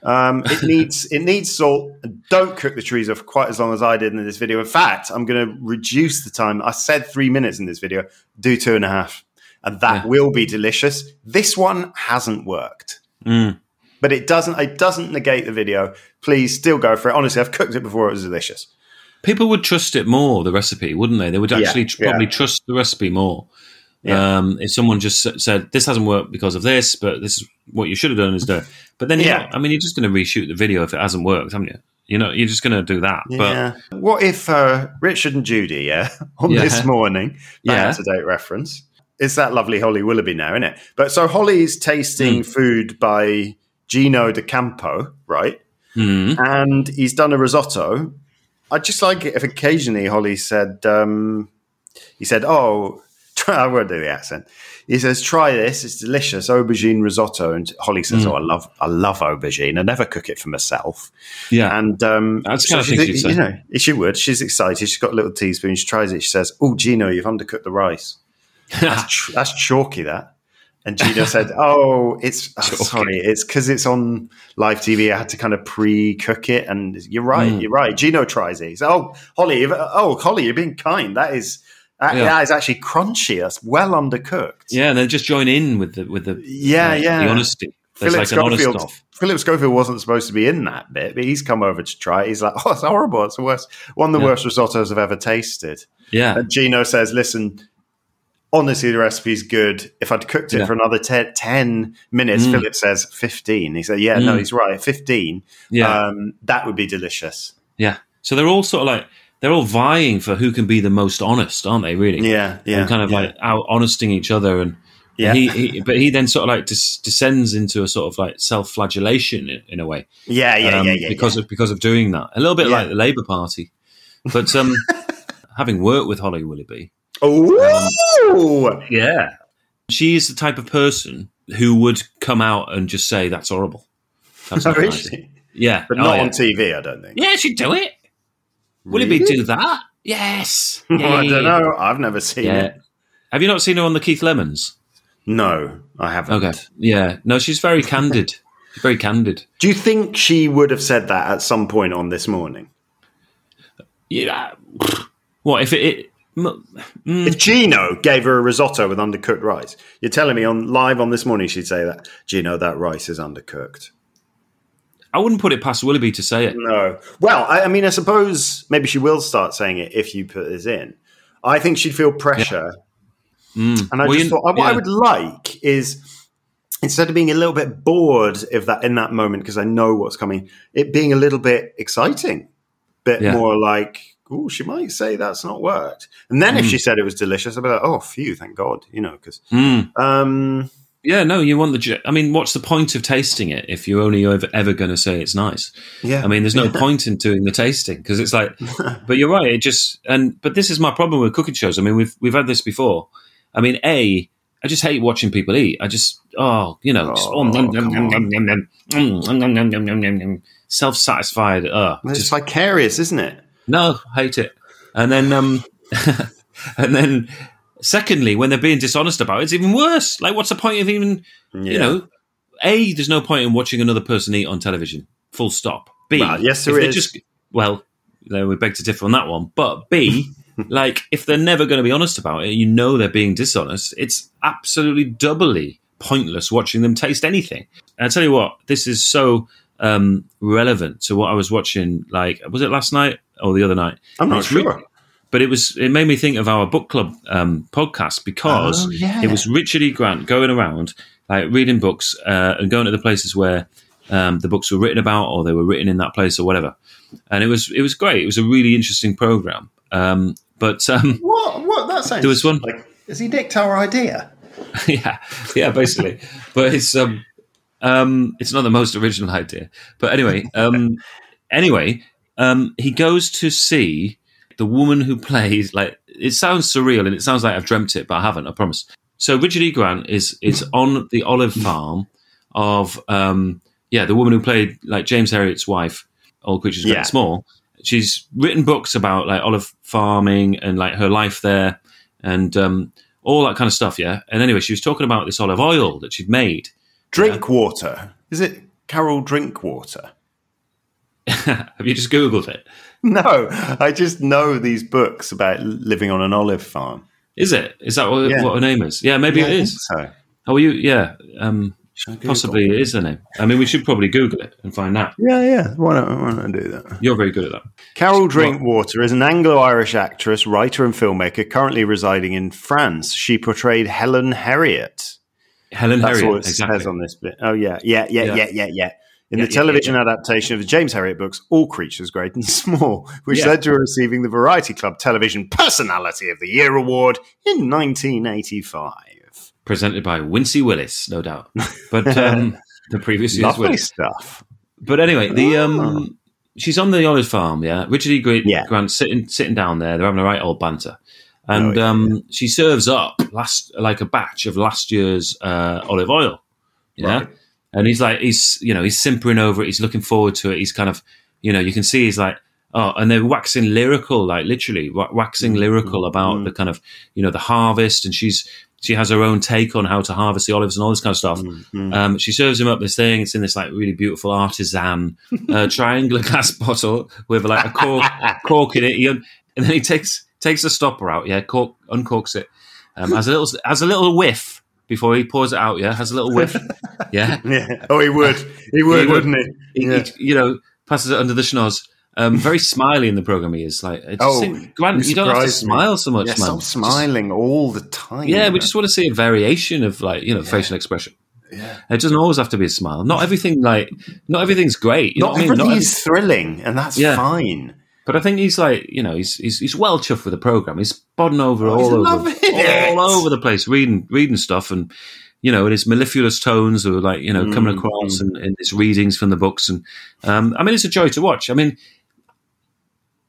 Speaker 2: Um, it (laughs) needs it needs salt. Don't cook the chorizo for quite as long as I did in this video. In fact, I'm going to reduce the time. I said three minutes in this video. Do two and a half, and that
Speaker 1: Yeah.
Speaker 2: will be delicious. This one hasn't worked,
Speaker 1: Mm.
Speaker 2: but it doesn't. It doesn't negate the video. Please still go for it. Honestly, I've cooked it before. It was delicious.
Speaker 1: People would trust it more, the recipe, wouldn't they? They would
Speaker 2: Yeah,
Speaker 1: actually
Speaker 2: yeah.
Speaker 1: probably trust the recipe more.
Speaker 2: Yeah.
Speaker 1: Um, if someone just said this hasn't worked because of this, but this is what you should have done is do. it." But then,
Speaker 2: Yeah.
Speaker 1: I mean, you're just going to reshoot the video if it hasn't worked, haven't you? You know, you're just going to do that. But
Speaker 2: yeah. What if uh, Richard and Judy, yeah, (laughs) on
Speaker 1: Yeah.
Speaker 2: this morning,
Speaker 1: Yeah.
Speaker 2: to date reference, it's that lovely Holly Willoughby now, isn't it? But so Holly's tasting
Speaker 1: Hmm.
Speaker 2: food by Gino D'Acampo, right?
Speaker 1: Mm,
Speaker 2: And he's done a risotto. I'd just like it if occasionally Holly said, um, he said, oh, (laughs) I won't do the accent. He says, try this. It's delicious. Aubergine risotto. And Holly says,
Speaker 1: Mm.
Speaker 2: oh, I love, I love aubergine. I never cook it for myself.
Speaker 1: yeah,
Speaker 2: And um,
Speaker 1: That's the kind of thing say.
Speaker 2: You know, she would. She's excited. She's got a little teaspoon. She tries it. She says, "Oh, Gino, you've undercooked the rice. That's, (laughs) ch- that's chalky, that." And Gino said, (laughs) "Oh, it's oh, sorry. It's because it's on live TV. I had to kind of pre-cook it." And you're right.
Speaker 1: Mm.
Speaker 2: You're right. Gino tries it. He said, "Oh, Holly, you've, oh, Holly, you're being kind. That is." That,
Speaker 1: Yeah.
Speaker 2: that is actually crunchy. That's well undercooked.
Speaker 1: yeah, and then just join in with the with the
Speaker 2: Yeah,
Speaker 1: uh,
Speaker 2: yeah.
Speaker 1: the honesty. There's
Speaker 2: Philip
Speaker 1: like honest
Speaker 2: Schofield. Philip Schofield wasn't supposed to be in that bit, but he's come over to try it. He's like, (laughs) "Oh, it's horrible! It's the worst, one of the
Speaker 1: Yeah.
Speaker 2: worst risottos I've ever tasted."
Speaker 1: Yeah,
Speaker 2: And Gino says, "Listen, honestly, the recipe's good. If I'd cooked it
Speaker 1: Yeah.
Speaker 2: for another te- ten minutes,
Speaker 1: Mm.
Speaker 2: Philip says fifteen. He said, "Yeah, no,
Speaker 1: Mm.
Speaker 2: he's right. Fifteen.
Speaker 1: yeah,
Speaker 2: Um, that would be delicious."
Speaker 1: yeah. So they're all sort of like they're all vying for who can be the most honest, aren't they? Really?
Speaker 2: Yeah, yeah,
Speaker 1: and kind of
Speaker 2: yeah.
Speaker 1: like out honesting each other and
Speaker 2: Yeah.
Speaker 1: and he, he but he then sort of like des- descends into a sort of like self-flagellation in, in a way
Speaker 2: yeah, yeah,
Speaker 1: um,
Speaker 2: yeah, yeah.
Speaker 1: because
Speaker 2: yeah.
Speaker 1: of because of doing that a little bit
Speaker 2: Yeah.
Speaker 1: like the Labour Party but um (laughs) having worked with Holly Willoughby
Speaker 2: oh,
Speaker 1: yeah she is the type of person who would come out and just say that's horrible that's
Speaker 2: Oh, (laughs)
Speaker 1: right. yeah
Speaker 2: but
Speaker 1: Oh,
Speaker 2: not
Speaker 1: yeah.
Speaker 2: on TV. I don't think.
Speaker 1: yeah she'd do it Willoughby
Speaker 2: Really?
Speaker 1: do that yes (laughs)
Speaker 2: I don't know. I've never seen
Speaker 1: yeah
Speaker 2: it.
Speaker 1: have you not seen her on the Keith Lemon's
Speaker 2: No, I haven't.
Speaker 1: Okay. Yeah. No, she's very candid. She's (laughs) very candid.
Speaker 2: Do you think she would have said that at some point on this morning?
Speaker 1: Yeah. what if it? it mm,
Speaker 2: If Gino gave her a risotto with undercooked rice, you're telling me on live on this morning she'd say that Gino, that rice is undercooked.
Speaker 1: I wouldn't put it past Willoughby to say it.
Speaker 2: No. Well, I, I mean, I suppose maybe she will start saying it if you put this in. I think she'd feel pressure.
Speaker 1: Mm.
Speaker 2: And I
Speaker 1: Well,
Speaker 2: just thought, what I would like is instead of being a little bit bored if that in that moment because I know what's coming, it being a little bit exciting, bit
Speaker 1: Yeah.
Speaker 2: more like, oh, she might say that's not worked. And then if
Speaker 1: Mm.
Speaker 2: she said it was delicious, I'd be like, oh, phew, thank God, you know, because
Speaker 1: Mm.
Speaker 2: um,
Speaker 1: Yeah, no, you want the. I mean, what's the point of tasting it if you're only ever, ever going to say it's nice?
Speaker 2: yeah,
Speaker 1: I mean, there's no point in doing the tasting because it's like. But you're right. It just and but this is my problem with cooking shows. I mean, we've we've had this before. I mean, a I just hate watching people eat. I just oh you know
Speaker 2: Oh,
Speaker 1: oh, mm, self satisfied. Uh,
Speaker 2: it's
Speaker 1: just
Speaker 2: vicarious, isn't it?
Speaker 1: no, hate it. And then um, and then secondly, when they're being dishonest about it, it's even worse. Like, what's the point of even you know, A, there's no point in watching another person eat on television. Full stop. B,
Speaker 2: Well, yes, there is.
Speaker 1: Just, well, then we beg to differ on that one. But B, (laughs) like, if they're never going to be honest about it, you know they're being dishonest. It's absolutely doubly pointless watching them taste anything. And I tell you what, this is so um, relevant to what I was watching. Like, was it last night or the other night?
Speaker 2: I'm not
Speaker 1: It's re-
Speaker 2: sure.
Speaker 1: But it was it made me think of our book club um, podcast because
Speaker 2: Oh, yeah.
Speaker 1: it was Richard E. Grant going around like reading books uh, and going to the places where um, the books were written about or they were written in that place or whatever. And it was it was great. It was a really interesting program. Um, but um, (laughs)
Speaker 2: What? What? That sounds
Speaker 1: There was one-
Speaker 2: like. Has he nicked our idea? (laughs)
Speaker 1: yeah, yeah, basically. but it's um, um, it's not the most original idea. But anyway, um, anyway, um, he goes to see the woman who plays like it sounds surreal and it sounds like I've dreamt it, but I haven't. I promise. So Richard E. Grant is is on the olive farm of um, yeah, the woman who played like James Herriot's wife, All Creatures Great
Speaker 2: Yeah.
Speaker 1: and Small. She's written books about like olive farming and like her life there and um, all that kind of stuff. Yeah. And anyway, she was talking about this olive oil that she'd made.
Speaker 2: Drink water. Is it Carol Drinkwater? (laughs)
Speaker 1: Have you just googled it? (laughs)
Speaker 2: No, I just know these books about living on an olive farm.
Speaker 1: Is it? Is that what,
Speaker 2: Yeah.
Speaker 1: what her name is? Yeah, maybe
Speaker 2: Yeah, I
Speaker 1: it
Speaker 2: think
Speaker 1: is.
Speaker 2: So
Speaker 1: Oh, you? Yeah. Um,
Speaker 2: Should I Google?
Speaker 1: possibly it is her name. I mean, we should probably Google it and find out.
Speaker 2: Yeah, yeah. Why not? Why not do that?
Speaker 1: You're very good at that.
Speaker 2: Carol Drinkwater is an Anglo-Irish actress, writer, and filmmaker currently residing in France. She portrayed Helen Herriot.
Speaker 1: Helen
Speaker 2: That's
Speaker 1: Harriet.
Speaker 2: what it
Speaker 1: exactly.
Speaker 2: says on this bit. Oh yeah, yeah, yeah,
Speaker 1: Yeah.
Speaker 2: yeah, yeah, yeah. In
Speaker 1: Yeah,
Speaker 2: the
Speaker 1: yeah,
Speaker 2: television
Speaker 1: yeah,
Speaker 2: adaptation of the James Herriot books, All Creatures Great and (laughs) Small, which led to her receiving the Variety Club Television Personality of the Year award in 1985.
Speaker 1: Presented by Wincey Willis, no doubt. But um, (laughs) the previous year's
Speaker 2: Lovely
Speaker 1: winner.
Speaker 2: stuff.
Speaker 1: But anyway, the
Speaker 2: Ah.
Speaker 1: um, she's on the olive farm. Yeah, Richard E. Grant, sitting sitting down there. They're having a right old banter, and
Speaker 2: Oh, yeah,
Speaker 1: um, she serves up last like a batch of last year's uh, olive oil. Yeah,
Speaker 2: Right.
Speaker 1: And he's like he's you know he's simpering over it. He's looking forward to it. He's kind of you know you can see he's like oh, and they're waxing lyrical, like literally wa- waxing
Speaker 2: Mm-hmm.
Speaker 1: lyrical about the kind of you know the harvest, and she's she has her own take on how to harvest the olives and all this kind of stuff.
Speaker 2: Mm-hmm.
Speaker 1: Um, she serves him up this thing. It's in this like really beautiful artisan uh, (laughs) triangular glass bottle with like a cork, (laughs) cork in it. He and then he takes takes the stopper out. Yeah, cork uncorks it. Um, has a little has a little whiff before he pours it out. Yeah, has a little whiff. (laughs) Yeah,
Speaker 2: Yeah. Oh, he would. He would,
Speaker 1: He would.
Speaker 2: wouldn't he?
Speaker 1: he,
Speaker 2: Yeah.
Speaker 1: he, you know passes it under the schnoz. Um, very smiley in the program. He is like, just
Speaker 2: Oh,
Speaker 1: think, Grant,
Speaker 2: you
Speaker 1: don't have to
Speaker 2: surprised me.
Speaker 1: smile so much,
Speaker 2: Yeah,
Speaker 1: man.
Speaker 2: stop
Speaker 1: Just-
Speaker 2: smiling all the time.
Speaker 1: yeah, we just want to see a variation of like you know facial expression.
Speaker 2: Yeah.
Speaker 1: It doesn't always have to be a smile. Not everything like not everything's great. You know
Speaker 2: Not
Speaker 1: what I mean?
Speaker 2: everything
Speaker 1: Not
Speaker 2: is thrilling, and that's
Speaker 1: Yeah.
Speaker 2: fine.
Speaker 1: But I think he's like, you know, he's he's, he's well chuffed with the program. He's bodding over
Speaker 2: Oh,
Speaker 1: all over, all over the place, reading reading stuff, and you know, in his mellifluous tones, or like you know, coming
Speaker 2: Mm,
Speaker 1: across and, and his readings from the books, and um, I mean, it's a joy to watch. I mean,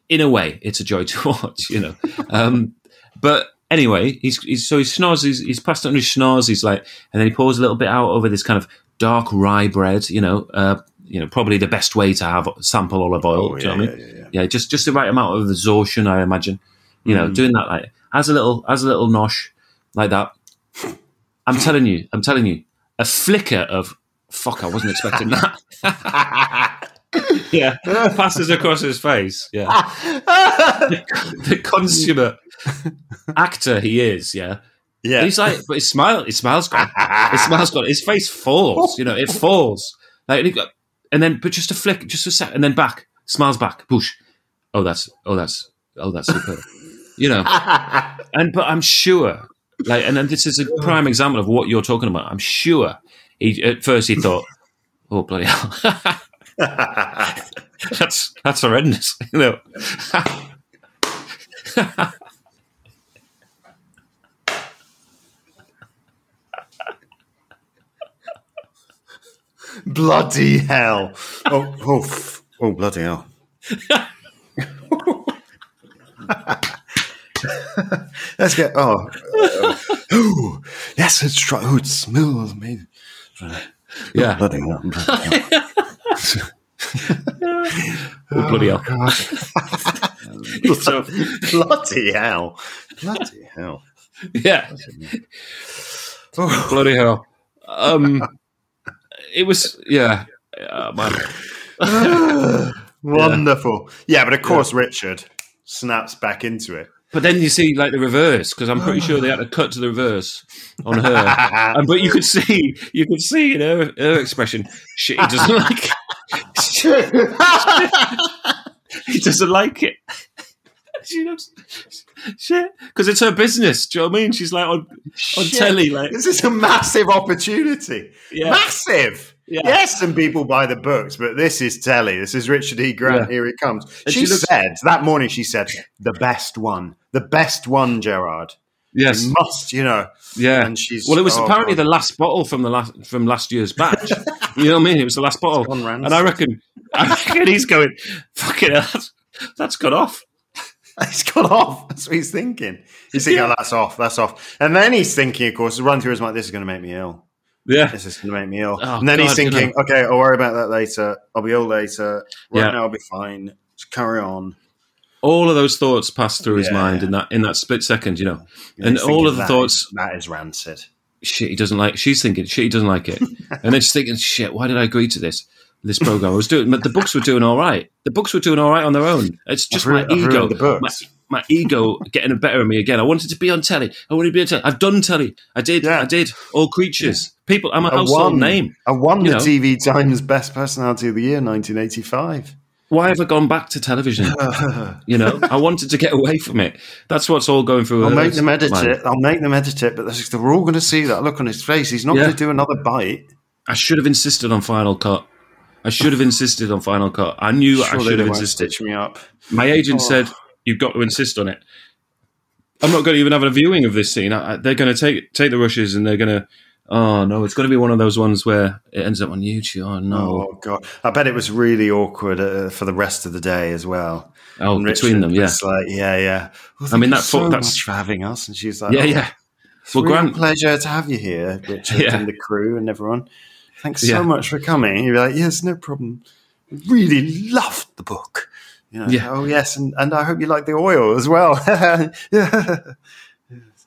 Speaker 1: in a way, it's a joy to (laughs) watch, you know. um, but anyway, he's, he's so he snores, he's, he's passed on his snores, he's like, and then he pours a little bit out over this kind of dark rye bread, you know, uh, you know, probably the best way to have sample olive oil.
Speaker 2: Oh,
Speaker 1: do you
Speaker 2: yeah,
Speaker 1: know what I mean?
Speaker 2: yeah, yeah, yeah.
Speaker 1: just just the right amount of absorption, I imagine. You know,
Speaker 2: Mm.
Speaker 1: doing that like as a little as a little nosh like that. (laughs) I'm telling you, I'm telling you, a flicker of fuck. I wasn't expecting that. (laughs) yeah, passes across his face. Yeah, (laughs) the consummate actor he is. Yeah,
Speaker 2: yeah.
Speaker 1: He's like, but his smile, his smile's gone. His smile's gone. His face falls. You know, it falls. Like, and, he got, and then, but just a flick, just a sec, and then back, smiles back, push. Oh, that's, oh, that's, oh, that's superb. you know, (laughs) and but I'm sure, like, and then this is a (laughs) prime example of what you're talking about. I'm sure. He at first he thought, oh bloody hell, (laughs) that's that's horrendous. You know.
Speaker 2: Bloody hell! Oh, oh, oh, bloody hell! Let's get. Oh, oh, yes, it's try. Oh, it smells amazing.
Speaker 1: Yeah.
Speaker 2: Oh, bloody hell! Bloody hell.
Speaker 1: Oh, bloody hell. So-
Speaker 2: bloody hell! Bloody hell!
Speaker 1: yeah.
Speaker 2: Oh,
Speaker 1: Bloody hell. Um, it was, yeah. Uh, man. (laughs)
Speaker 2: wonderful. Yeah, but of course, Richard snaps back into it.
Speaker 1: But then you see like the reverse because I'm pretty sure they had to cut to the reverse on her. (laughs) And, but you could see, you could see in her, her expression, shit, he doesn't (laughs) like it. he doesn't like it. She looks shit because it's her business. Do you know what I mean? She's like on on
Speaker 2: Shit.
Speaker 1: telly, like
Speaker 2: This is a massive opportunity.
Speaker 1: Yeah.
Speaker 2: Massive.
Speaker 1: Yeah.
Speaker 2: Yes, some people buy the books, but this is telly. This is Richard E. Grant.
Speaker 1: Yeah.
Speaker 2: Here it comes.
Speaker 1: And
Speaker 2: She,
Speaker 1: she looks-
Speaker 2: said that morning. She said the best one, the best one, Gerard.
Speaker 1: yes,
Speaker 2: You must, you know.
Speaker 1: yeah.
Speaker 2: And she's
Speaker 1: Well, it was
Speaker 2: oh,
Speaker 1: apparently
Speaker 2: God.
Speaker 1: the last bottle from the last from last year's batch. (laughs) you know what I mean? It was the last bottle, and I reckon, (laughs) I reckon he's going, "Fucking hell, that's, that's gone off." (laughs)
Speaker 2: He's gone off. That's what he's thinking. He's thinking,
Speaker 1: Yeah.
Speaker 2: oh, that's off, that's off. And then he's thinking, of course, run through his mind, this is going to make me ill.
Speaker 1: Yeah,
Speaker 2: This is going to make me ill.
Speaker 1: Oh,
Speaker 2: and then he's
Speaker 1: God, you
Speaker 2: thinking, okay, I'll worry about that later. I'll be ill later. Right
Speaker 1: Yeah.
Speaker 2: now, I'll be fine. Just carry on.
Speaker 1: all of those thoughts passed through his mind in that in that split second, you know.
Speaker 2: And
Speaker 1: and all of the
Speaker 2: "That
Speaker 1: thoughts,
Speaker 2: is- that is rancid.
Speaker 1: shit, he doesn't like. She's thinking, shit, he doesn't like it, (laughs) and then she's thinking, shit, why did I agree to this? This program I was doing, but the books were doing all right. The books were doing all right on their own. It's just my
Speaker 2: I've
Speaker 1: ego.
Speaker 2: the books.
Speaker 1: My, my ego getting the better of me again. I wanted to be on telly. I wanted to be on telly. I've done telly. I did.
Speaker 2: Yeah.
Speaker 1: I did. All creatures, people. I'm a
Speaker 2: I
Speaker 1: household
Speaker 2: won,
Speaker 1: name.
Speaker 2: I won
Speaker 1: you
Speaker 2: the
Speaker 1: know.
Speaker 2: TV Times Best Personality of the Year, 1985.
Speaker 1: Why have I gone back to television? (laughs) You know, I wanted to get away from it. That's what's all going through.
Speaker 2: I'll make them edit
Speaker 1: mind.
Speaker 2: it. I'll make them edit it, but they're all going to see that look on his face. He's not
Speaker 1: Yeah.
Speaker 2: going to do another bite.
Speaker 1: I should have insisted on Final Cut. I should have insisted on Final Cut. I knew I should have insisted.
Speaker 2: stitch me up.
Speaker 1: My agent
Speaker 2: Oh.
Speaker 1: said you've got to insist on it. I'm not going to even have a viewing of this scene. I, I- they're going to take take the rushes and they're going to. Oh no, it's going to be one of those ones where it ends up on YouTube. Oh no,
Speaker 2: Oh god, I bet it was really awkward uh, for the rest of the day as well.
Speaker 1: oh, between them, yeah,
Speaker 2: like, yeah, yeah. Well,
Speaker 1: I mean, that
Speaker 2: so
Speaker 1: that's-
Speaker 2: for having us, and she's like,
Speaker 1: yeah,
Speaker 2: oh,
Speaker 1: yeah.
Speaker 2: It's
Speaker 1: Well, Grant-
Speaker 2: pleasure to have you here, Richard, (laughs)
Speaker 1: Yeah.
Speaker 2: and the crew and everyone. Thanks
Speaker 1: Yeah.
Speaker 2: so much for coming. You'd be like, yes, no problem. Really loved the book. You know,
Speaker 1: Yeah.
Speaker 2: Oh yes, and, and I hope you like the oil as well. (laughs) yeah,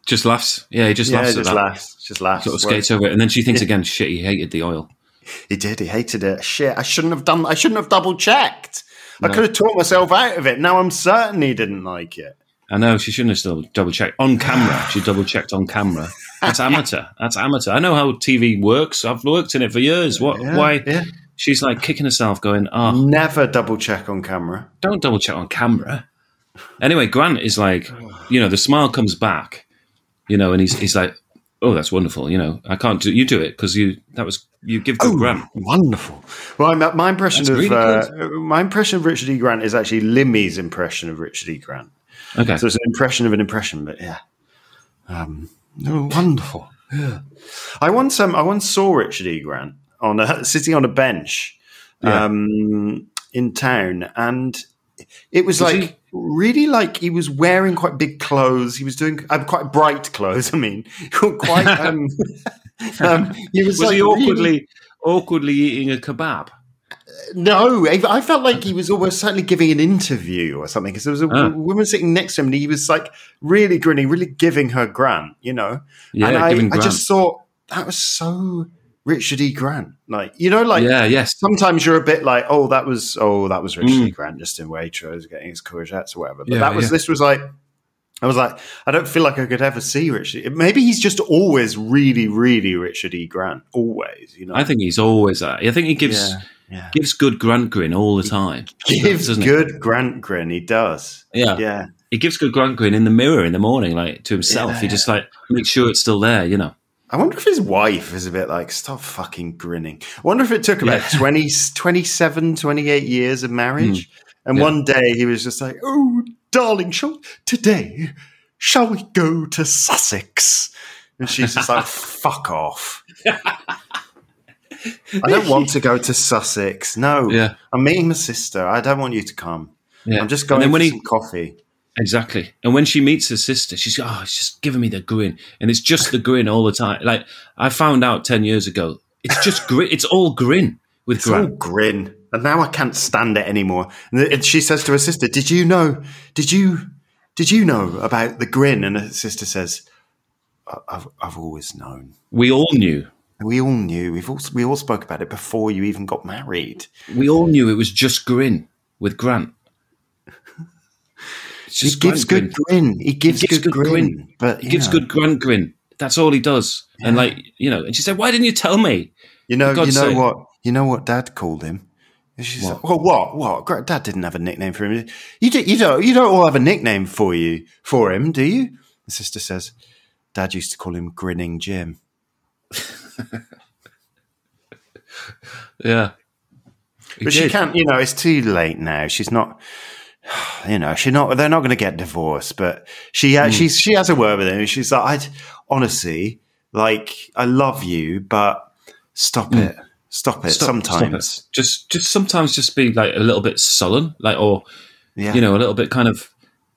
Speaker 1: Just laughs. Yeah, he just
Speaker 2: yeah,
Speaker 1: laughs
Speaker 2: just
Speaker 1: at that.
Speaker 2: laughs, just laughs.
Speaker 1: Sort of
Speaker 2: Well,
Speaker 1: skates over it, and then she thinks again, shit, he hated the oil.
Speaker 2: He did. He hated it. Shit, I shouldn't have done. I shouldn't have double checked. I could have taught myself out of it. Now I'm certain he didn't like it.
Speaker 1: I know she shouldn't have still double checked on camera. She double checked on camera. That's (laughs) amateur. That's amateur. I know how TV works. I've worked in it for years. What?
Speaker 2: Yeah,
Speaker 1: why?
Speaker 2: yeah.
Speaker 1: She's like kicking herself, going, "Oh,
Speaker 2: Never double check on camera.
Speaker 1: don't double check on camera." Anyway, Grant is like, you know, the smile comes back, you know, and he's he's like, "Oh, that's wonderful." You know, I can't do you do it because you that was you give good Grant.
Speaker 2: wonderful. Well, my, my impression
Speaker 1: That's
Speaker 2: of
Speaker 1: really
Speaker 2: uh, my impression of Richard E. Grant is actually Limmy's impression of Richard E. Grant.
Speaker 1: Okay,
Speaker 2: So it's an impression of an impression, but yeah, um, oh, wonderful. Yeah, I once um, I once saw Richard E. Grant on a, (laughs) sitting on a bench
Speaker 1: Yeah.
Speaker 2: um, in town, and it was,
Speaker 1: Was
Speaker 2: like
Speaker 1: he-
Speaker 2: really like he was wearing quite big clothes. He was doing uh, quite bright clothes. (laughs) I mean, quite. Um, (laughs) um, he was,
Speaker 1: was
Speaker 2: like
Speaker 1: he
Speaker 2: really-
Speaker 1: awkwardly awkwardly eating a kebab?
Speaker 2: No, I, felt like he was almost certainly giving an interview or something because there was a
Speaker 1: Ah.
Speaker 2: woman sitting next to him and he was like really grinning, really giving her grant, you know.
Speaker 1: Yeah,
Speaker 2: and I, I just thought that was so Richard E. Grant. Like you know, like
Speaker 1: yeah, yes.
Speaker 2: sometimes you're a bit like, oh, that was oh, that was Richard
Speaker 1: Mm.
Speaker 2: E. Grant just in Waitrose getting his courgettes or whatever. But
Speaker 1: Yeah,
Speaker 2: that was
Speaker 1: yeah.
Speaker 2: this was like. I was like, I don't feel like I could ever see Richard. Maybe he's just always really, really Richard E. Grant. Always, you know.
Speaker 1: I think he's always that. I think he gives
Speaker 2: yeah, yeah.
Speaker 1: gives good Grant grin all the time. (laughs)
Speaker 2: gives
Speaker 1: doesn't he?
Speaker 2: good Grant grin. He does.
Speaker 1: Yeah.
Speaker 2: Yeah.
Speaker 1: He gives good Grant grin in the mirror in the morning, like to himself.
Speaker 2: Yeah.
Speaker 1: He just like makes sure it's still there, you know.
Speaker 2: I wonder if his wife is a bit like, stop fucking grinning. I wonder if it took about
Speaker 1: Yeah.
Speaker 2: 20, 27, 28 years of marriage. And
Speaker 1: Hmm. Yeah.
Speaker 2: one day he was just like, oh, darling, shall, today, shall we go to Sussex? And she's just like, (laughs) fuck off. (laughs) I don't want to go to Sussex. No,
Speaker 1: Yeah.
Speaker 2: I'm meeting my sister. I don't want you to come.
Speaker 1: Yeah.
Speaker 2: I'm just
Speaker 1: And
Speaker 2: going for
Speaker 1: when he
Speaker 2: some coffee.
Speaker 1: Exactly. And when she meets her sister, she's oh, it's just giving me the grin, and it's just the grin all the time. Like I found out ten years ago, it's just grin. It's all grin with
Speaker 2: It's all grin. And now I can't stand it anymore. And she says to her sister, Did you know, did you, did you know about the grin? And her sister says, I've, I've always known.
Speaker 1: We all knew.
Speaker 2: We all knew. We've all, we all spoke about it before you even got married.
Speaker 1: We all knew it was just grin with Grant.
Speaker 2: He gives good grin. He gives,
Speaker 1: gives
Speaker 2: good,
Speaker 1: good
Speaker 2: grin.
Speaker 1: grin.
Speaker 2: But
Speaker 1: He gives
Speaker 2: know,
Speaker 1: good Grant grin. That's all he does. And like you know, and she said, "Why didn't you tell me?"
Speaker 2: You know, you know
Speaker 1: sake.
Speaker 2: what? You know what Dad called him. And
Speaker 1: What?
Speaker 2: like, "Well, what? What? Dad didn't have a nickname for him. You do, you don't. You don't all have a nickname for you for him, do you?" The sister says, "Dad used to call him Grinning Jim." (laughs) (laughs)
Speaker 1: Yeah,
Speaker 2: but she can't. You know, it's too late now. She's not. (sighs) You know, she's not. They're not going to get divorced. But she, uh, she's she has a word with him. She's like, "I'd honestly like, I love you, but stop it, stop it.
Speaker 1: Stop-
Speaker 2: sometimes,
Speaker 1: stop it. just just sometimes just be like a little bit sullen, like or
Speaker 2: yeah,
Speaker 1: you know, a little bit kind of.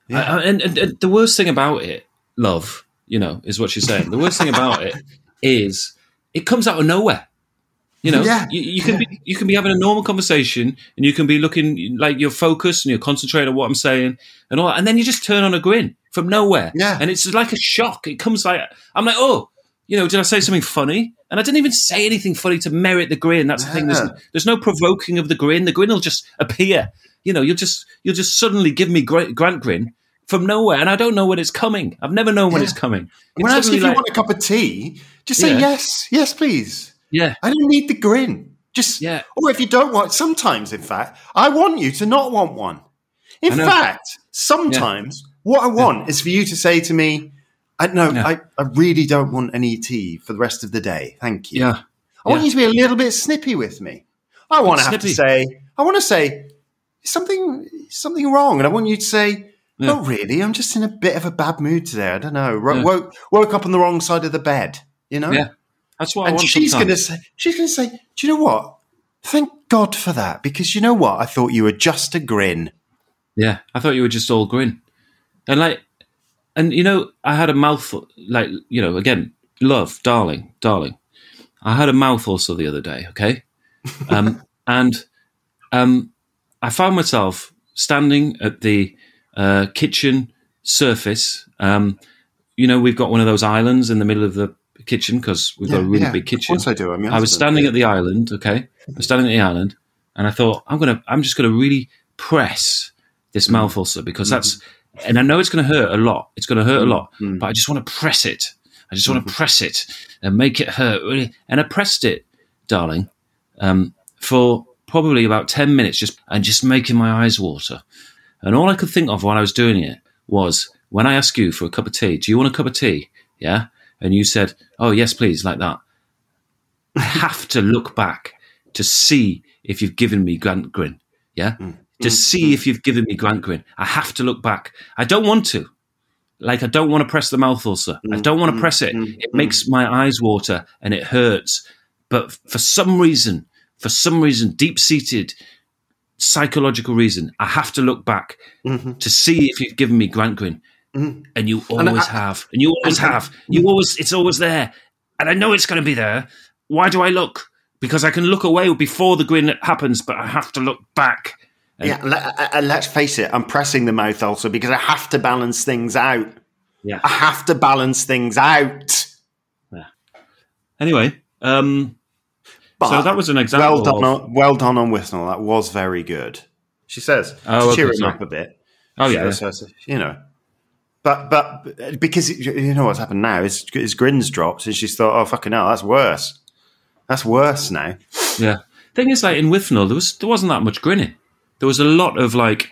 Speaker 2: Yeah.
Speaker 1: I- I- and, and, and the worst thing about it, love, you know, is what she's saying. The worst thing about it (laughs) is it comes out of nowhere. You know,
Speaker 2: Yeah.
Speaker 1: you, you can be you can be having a normal conversation and you can be looking like you're focused and you're concentrating on what I'm saying and all that, and then you just turn on a grin from nowhere.
Speaker 2: Yeah.
Speaker 1: and it's like a shock. It comes like I'm like, oh, you know, did I say something funny? And I didn't even say anything funny to merit the grin. That's the thing. There's, there's no provoking of the grin. The grin will just appear. You know, you'll just you'll just suddenly give me great Grant grin from nowhere, and I don't know when it's coming. I've never known when it's coming.
Speaker 2: When I ask if you want a cup of tea, just say
Speaker 1: Yeah.
Speaker 2: yes, yes, please.
Speaker 1: yeah,
Speaker 2: I don't need the grin. Just
Speaker 1: Yeah.
Speaker 2: Or if you don't want, sometimes, in fact, I want you to not want one. In fact, sometimes what I want is for you to say to me, "I no,
Speaker 1: Yeah.
Speaker 2: I, I really don't want any tea for the rest of the day. Thank you."
Speaker 1: yeah,
Speaker 2: I want you to be a little bit snippy with me. I want to have to say, I want to say something, something wrong, and I want you to say,
Speaker 1: Yeah.
Speaker 2: "Not really. I'm just in a bit of a bad mood today. I don't know.
Speaker 1: Yeah.
Speaker 2: Woke woke up on the wrong side of the bed. You know."
Speaker 1: yeah. That's what I
Speaker 2: and
Speaker 1: want.
Speaker 2: she's going to say, she's going to say, "Do you know what? Thank God for that, because you know what? I thought you were just a grin."
Speaker 1: Yeah, I thought you were just all grin, and like, and you know, I had a mouthful. Like, you know, again, love, darling, darling. I had a mouth also the other day. Okay, (laughs) um, and um, I found myself standing at the uh, kitchen surface. Um, you know, we've got one of those islands in the middle of the kitchen because we've got a really big
Speaker 2: Of
Speaker 1: kitchen.
Speaker 2: course, I do. I'm
Speaker 1: I was standing at the island. Okay, I was standing at the island, and I thought I'm gonna, I'm just gonna really press this
Speaker 2: Mm.
Speaker 1: mouth ulcer because that's, and I know it's gonna hurt a lot. It's gonna hurt a lot,
Speaker 2: Mm.
Speaker 1: but I just want to press it. I just want
Speaker 2: Mm-hmm.
Speaker 1: to press it and make it hurt really. And I pressed it, darling, um, for probably about ten minutes, just and just making my eyes water. And all I could think of while I was doing it was when I asked you for a cup of tea, do you want a cup of tea? Yeah. And you said, oh, yes, please, like that. I (laughs) have to look back to see if you've given me Grant Grin. Yeah. Mm, to mm, see mm. if you've given me Grant Grin. I have to look back. I don't want to. Like, I don't want to press the mouth ulcer. I don't want to press it. It makes my eyes water and it hurts. But for some reason, for some reason, deep seated psychological reason, I have to look back to see if you've given me Grant Grin. And you always
Speaker 2: I-
Speaker 1: have. And you always
Speaker 2: and-
Speaker 1: have. You always, it's always there. And I know it's going to be there. Why do I look? Because I can look away before the grin happens, but I have to look back.
Speaker 2: Yeah, let, uh, let's face it. I'm pressing the mouth also because I have to balance things out.
Speaker 1: Yeah.
Speaker 2: I have to balance things out. Yeah.
Speaker 1: Anyway, um,
Speaker 2: But
Speaker 1: so that was an example.
Speaker 2: well done,
Speaker 1: of-
Speaker 2: on, well done on Whistle. That was very good. She says
Speaker 1: Oh,
Speaker 2: to cheer
Speaker 1: okay,
Speaker 2: him
Speaker 1: sorry.
Speaker 2: up a bit.
Speaker 1: oh yeah,
Speaker 2: So- you know. But but because you know what's happened now is his grins dropped and she's thought, oh fucking hell, that's worse. That's worse now.
Speaker 1: yeah. Thing is, like in Withnail, there was there wasn't that much grinning. There was a lot of like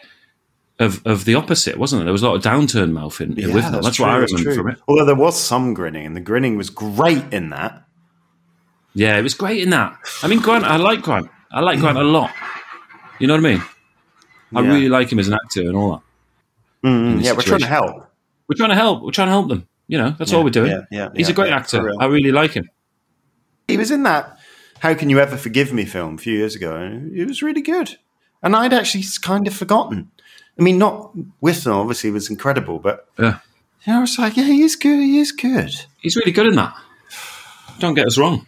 Speaker 1: of of the opposite, wasn't there? There was a lot of downturn mouth in, in Withnail. That's, what I
Speaker 2: true,
Speaker 1: remember
Speaker 2: true.
Speaker 1: from it.
Speaker 2: Although there was some grinning, and the grinning was great in that.
Speaker 1: Yeah, it was great in that. I mean, Grant, I like Grant. I like Grant a lot. You know what I mean? I
Speaker 2: Yeah.
Speaker 1: really like him as an actor and all that.
Speaker 2: Mm, yeah, we're trying to help.
Speaker 1: We're trying to help. We're trying to help them. You know, that's all we're doing.
Speaker 2: yeah, yeah,
Speaker 1: He's
Speaker 2: yeah,
Speaker 1: a great
Speaker 2: yeah,
Speaker 1: actor. I really like him.
Speaker 2: He was in that "How Can You Ever Forgive Me" film a few years ago, and it was really good. And I'd actually kind of forgotten. I mean, not Whistle obviously was incredible, but
Speaker 1: Yeah,
Speaker 2: I was like, yeah, he is good. He is good.
Speaker 1: he's really good in that. Don't get us wrong.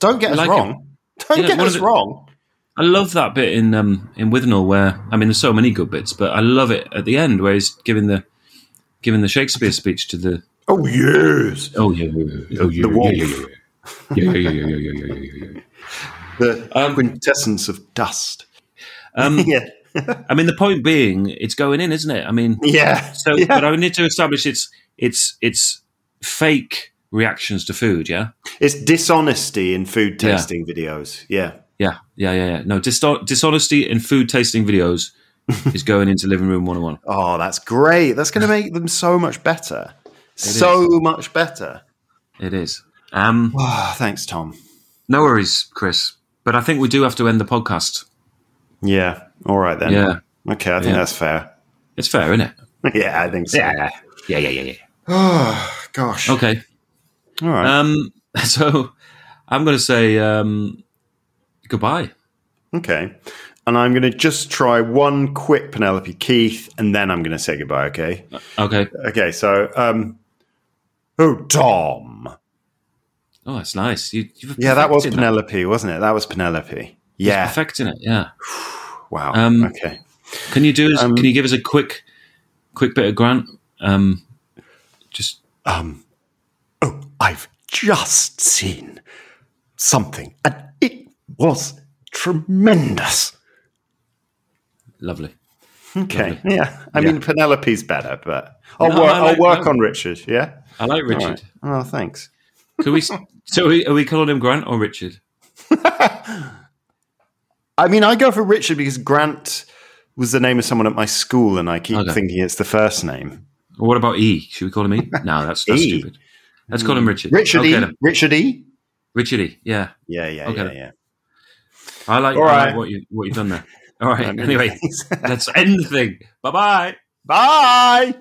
Speaker 2: Don't get us wrong. It. Don't
Speaker 1: you
Speaker 2: get us
Speaker 1: the,
Speaker 2: wrong.
Speaker 1: I love that bit in um, in Withnail where I mean, there's so many good bits, but I love it at the end where he's giving the giving the Shakespeare speech to the.
Speaker 2: Oh yes.
Speaker 1: Oh yeah. Oh yeah.
Speaker 2: The wolf.
Speaker 1: Yeah yeah yeah yeah yeah yeah yeah yeah. yeah, yeah.
Speaker 2: The
Speaker 1: um,
Speaker 2: quintessence of dust.
Speaker 1: Um, (laughs)
Speaker 2: yeah.
Speaker 1: I mean, the point being, it's going in, isn't it? I mean,
Speaker 2: yeah.
Speaker 1: So,
Speaker 2: yeah.
Speaker 1: but I need to establish it's it's it's fake reactions to food. Yeah,
Speaker 2: it's dishonesty in food
Speaker 1: Yeah.
Speaker 2: tasting videos. Yeah,
Speaker 1: yeah, yeah, yeah. yeah. No, dis- dishonesty in food tasting videos (laughs) is going into living room one on one.
Speaker 2: Oh, that's great. That's going to make them so much better. So much better.
Speaker 1: It is. Um,
Speaker 2: Oh, (sighs) thanks, Tom.
Speaker 1: no worries, Chris. But I think we do have to end the podcast.
Speaker 2: Yeah. All right then.
Speaker 1: Yeah,
Speaker 2: Okay, I think
Speaker 1: Yeah.
Speaker 2: that's fair.
Speaker 1: it's fair, isn't it? (laughs)
Speaker 2: yeah, I think so.
Speaker 1: yeah, yeah, yeah, yeah.
Speaker 2: Oh, (sighs) gosh.
Speaker 1: Okay.
Speaker 2: All right.
Speaker 1: Um, (laughs) so I'm going to say um, goodbye.
Speaker 2: okay. And I'm going to just try one quick Penelope Keith, and then I'm going to say goodbye. Okay.
Speaker 1: Okay.
Speaker 2: Okay. So, um, oh, Tom.
Speaker 1: Oh, that's nice. You, you've
Speaker 2: Yeah, that was Penelope, wasn't it? That was Penelope. Yeah.
Speaker 1: Perfecting it. Yeah. (sighs)
Speaker 2: Wow.
Speaker 1: Um,
Speaker 2: okay.
Speaker 1: Can you do? Us,
Speaker 2: Um,
Speaker 1: can you give us a quick, quick bit of Grant? Um, just
Speaker 2: Um, I've just seen something, and it was tremendous.
Speaker 1: lovely.
Speaker 2: Okay, yeah. I
Speaker 1: Yeah.
Speaker 2: mean, Penelope's better, but I'll
Speaker 1: No,
Speaker 2: work.
Speaker 1: Like-
Speaker 2: I'll work
Speaker 1: no.
Speaker 2: on Richard. Yeah.
Speaker 1: I like Richard.
Speaker 2: right. Oh, thanks.
Speaker 1: Could we? (laughs) so are we, are we calling him Grant or Richard? (laughs)
Speaker 2: I mean, I go for Richard because Grant was the name of someone at my school, and I keep
Speaker 1: Okay.
Speaker 2: thinking it's the first name.
Speaker 1: What about E? Should we call him E? No, that's, that's
Speaker 2: E.
Speaker 1: stupid. Let's call him Richard.
Speaker 2: Richard E. Richard E.
Speaker 1: Richard E. Yeah,
Speaker 2: Yeah, yeah,
Speaker 1: Okay.
Speaker 2: yeah, yeah.
Speaker 1: I like,
Speaker 2: All
Speaker 1: I
Speaker 2: right.
Speaker 1: like what you what you've done there. All right. (laughs) Anyway, let's end the thing. Bye bye.
Speaker 2: Bye.